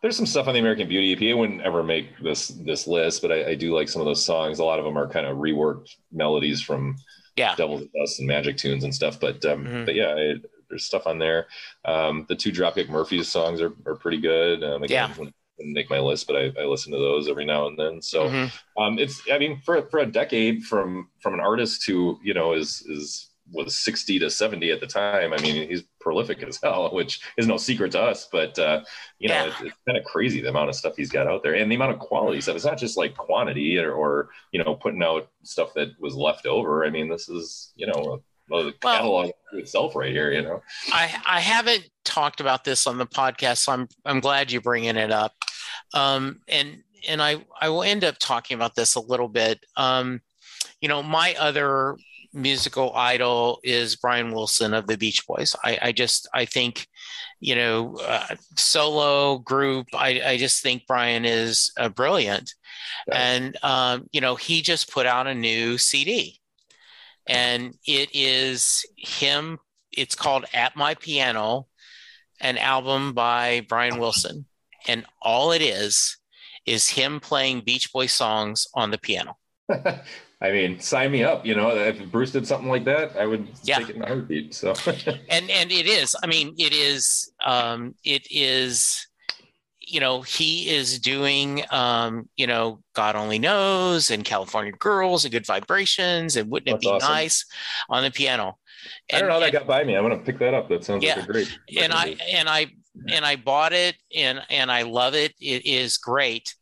S1: There's some stuff on the American Beauty EP. I wouldn't ever make this this list, but I, I do like some of those songs. A lot of them are kind of reworked melodies from
S2: Yeah.
S1: Devil's Dust and Magic Tunes and stuff. But um,
S2: Mhm.
S1: but yeah, it, there's stuff on there. Um, the two Dropkick Murphys songs are, are pretty good. Um, again, wouldn't make my list, but I, I listen to those every now and then. So
S2: Mhm.
S1: um, it's I mean for for a decade from from an artist who you know is is was 60 to 70 at the time. I mean, he's prolific as hell, which is no secret to us, but, uh, you know, yeah. it's, it's kind of crazy the amount of stuff he's got out there and the amount of quality stuff. It's not just like quantity or, or you know, putting out stuff that was left over. I mean, this is, you know, the catalog well, itself right here, you know.
S2: I, I haven't talked about this on the podcast, so I'm, I'm glad you're bringing it up. Um, and, and I, I will end up talking about this a little bit. Um, you know, my other musical idol is Brian Wilson of the Beach Boys. I, I just I think, you know, uh, solo group. I, I just think Brian is uh, brilliant, yeah. and um, you know he just put out a new CD, and it is him. It's called At My Piano, an album by Brian Wilson, and all it is is him playing Beach Boy songs on the piano.
S1: I mean, sign me up. You know, if Bruce did something like that, I would yeah. take it in a heartbeat. So,
S2: and and it is. I mean, it is. Um, it is. You know, he is doing. Um, you know, God only knows, and California Girls, and Good Vibrations, and wouldn't That's it be awesome. nice on the piano?
S1: And, I don't know how that got by me. I'm gonna pick that up. That sounds yeah, like a great.
S2: And I and I and I bought it, and and I love it. It is great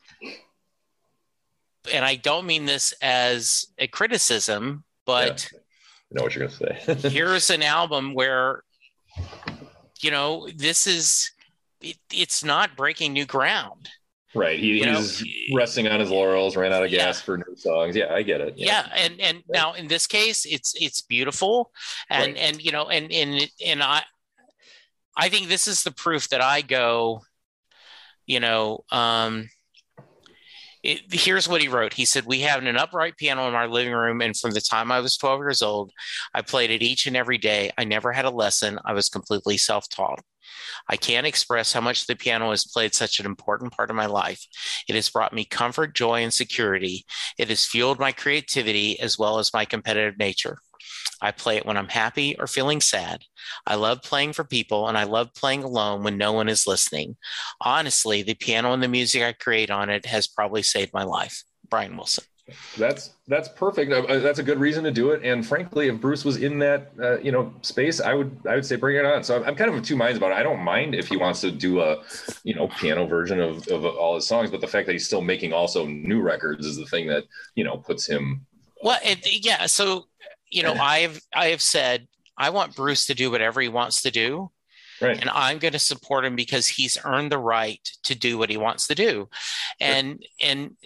S2: and I don't mean this as a criticism, but
S1: yeah. I know what you're going to
S2: say. here's an album where, you know, this is, it, it's not breaking new ground.
S1: Right. He, he's know, resting on his laurels, ran out of gas yeah. for new songs. Yeah, I get it.
S2: Yeah. yeah and, and yeah. now in this case, it's, it's beautiful. And, right. and, you know, and, and, and I, I think this is the proof that I go, you know, um, it, here's what he wrote. He said, We have an upright piano in our living room. And from the time I was 12 years old, I played it each and every day. I never had a lesson. I was completely self taught. I can't express how much the piano has played such an important part of my life. It has brought me comfort, joy, and security. It has fueled my creativity as well as my competitive nature. I play it when I'm happy or feeling sad. I love playing for people and I love playing alone when no one is listening. Honestly, the piano and the music I create on it has probably saved my life. Brian Wilson.
S1: That's that's perfect. Uh, uh, that's a good reason to do it. And frankly, if Bruce was in that uh, you know space, I would I would say bring it on. So I'm, I'm, kind of of two minds about it. I don't mind if he wants to do a you know piano version of, of all his songs, but the fact that he's still making also new records is the thing that you know puts him.
S2: Well, it, yeah. So you know, I've I have said I want Bruce to do whatever he wants to do. Right. And I'm going to support him because he's earned the right to do what he wants to do. And and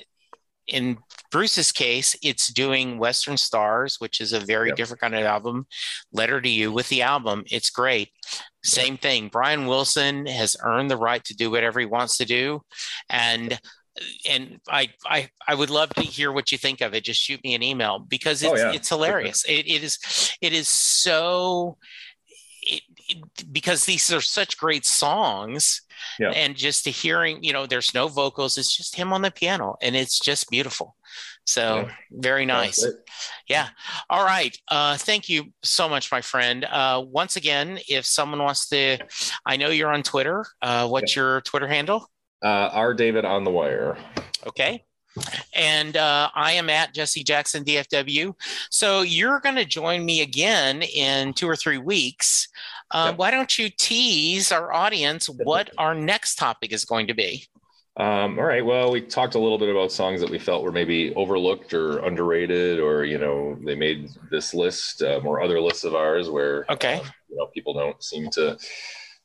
S2: in Bruce's case, it's doing Western Stars, which is a very yep. different kind of album. Letter to You with the album, it's great. Same thing. Brian Wilson has earned the right to do whatever he wants to do. And and I, I I would love to hear what you think of it. Just shoot me an email because oh, it's oh, yeah. it's hilarious. It, it is it is so it, it, because these are such great songs. Yeah. And just to hearing, you know, there's no vocals, it's just him on the piano and it's just beautiful. So yeah. very nice. Yeah. All right. Uh, thank you so much, my friend. Uh, once again, if someone wants to, I know you're on Twitter. Uh, what's yeah. your Twitter handle?
S1: Uh, R. David on the wire.
S2: Okay. And uh, I am at Jesse Jackson DFW. So you're going to join me again in two or three weeks. Uh, yep. Why don't you tease our audience what our next topic is going to be?
S1: Um, all right. Well, we talked a little bit about songs that we felt were maybe overlooked or underrated, or you know, they made this list um, or other lists of ours where
S2: okay,
S1: um, you know, people don't seem to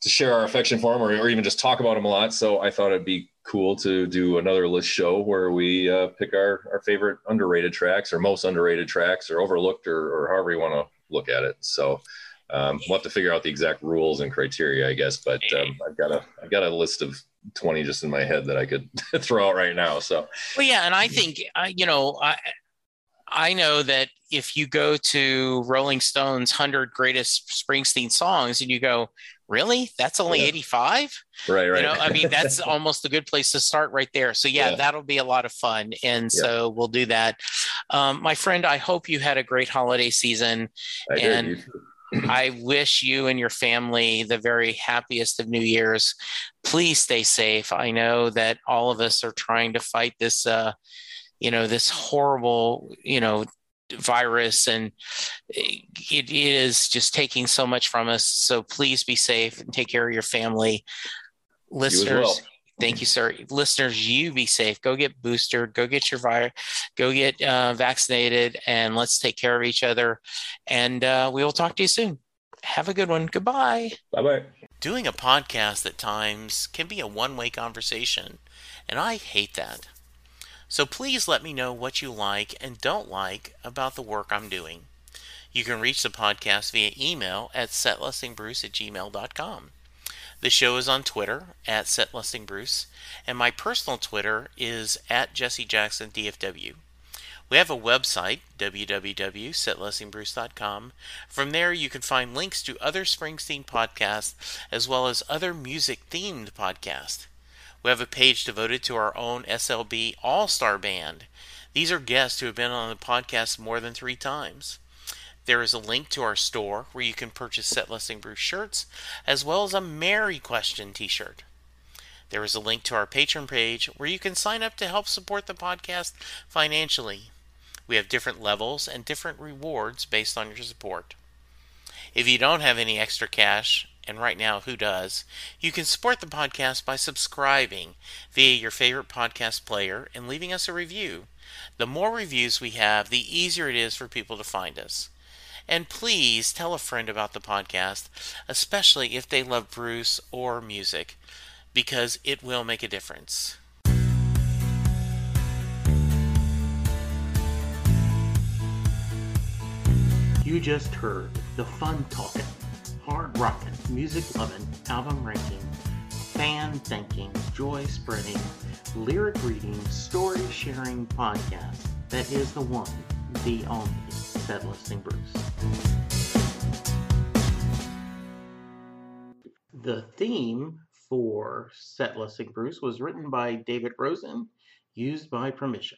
S1: to share our affection for him or, or even just talk about him a lot. So I thought it'd be cool to do another list show where we uh, pick our, our favorite underrated tracks or most underrated tracks or overlooked or, or however you want to look at it. So um, we'll have to figure out the exact rules and criteria, I guess. But um, I've got a I've got a list of twenty just in my head that I could throw out right now. So
S2: well, yeah, and I think uh, you know I I know that if you go to Rolling Stone's hundred greatest Springsteen songs and you go, really that's only yeah. 85
S1: right right
S2: you know i mean that's almost a good place to start right there so yeah, yeah. that'll be a lot of fun and yeah. so we'll do that um, my friend i hope you had a great holiday season I and I wish you and your family the very happiest of New Year's. Please stay safe. I know that all of us are trying to fight this, uh, you know, this horrible, you know, virus and it is just taking so much from us. So please be safe and take care of your family. Listeners, well. thank you, sir. Listeners, you be safe. Go get boosted. Go get your virus. Go get uh, vaccinated, and let's take care of each other. And uh, we will talk to you soon. Have a good one. Goodbye.
S1: Bye bye.
S2: Doing a podcast at times can be a one way conversation, and I hate that. So please let me know what you like and don't like about the work I'm doing. You can reach the podcast via email at setlistingbruce at gmail.com. The show is on Twitter at setlistingbruce, and my personal Twitter is at jessejacksondfw. We have a website, www.setlistingbruce.com. From there, you can find links to other Springsteen podcasts as well as other music themed podcasts. We have a page devoted to our own SLB All Star Band. These are guests who have been on the podcast more than three times. There is a link to our store where you can purchase Set Listing Bruce shirts, as well as a Mary Question t shirt. There is a link to our Patreon page where you can sign up to help support the podcast financially. We have different levels and different rewards based on your support. If you don't have any extra cash, and right now, who does? You can support the podcast by subscribing via your favorite podcast player and leaving us a review. The more reviews we have, the easier it is for people to find us. And please tell a friend about the podcast, especially if they love Bruce or music, because it will make a difference. You just heard the fun talking hard rocking, music loving, album ranking, fan thinking, joy spreading, lyric reading, story sharing podcast that is the one, the only Set Listing Bruce. The theme for Set Listing Bruce was written by David Rosen, used by permission.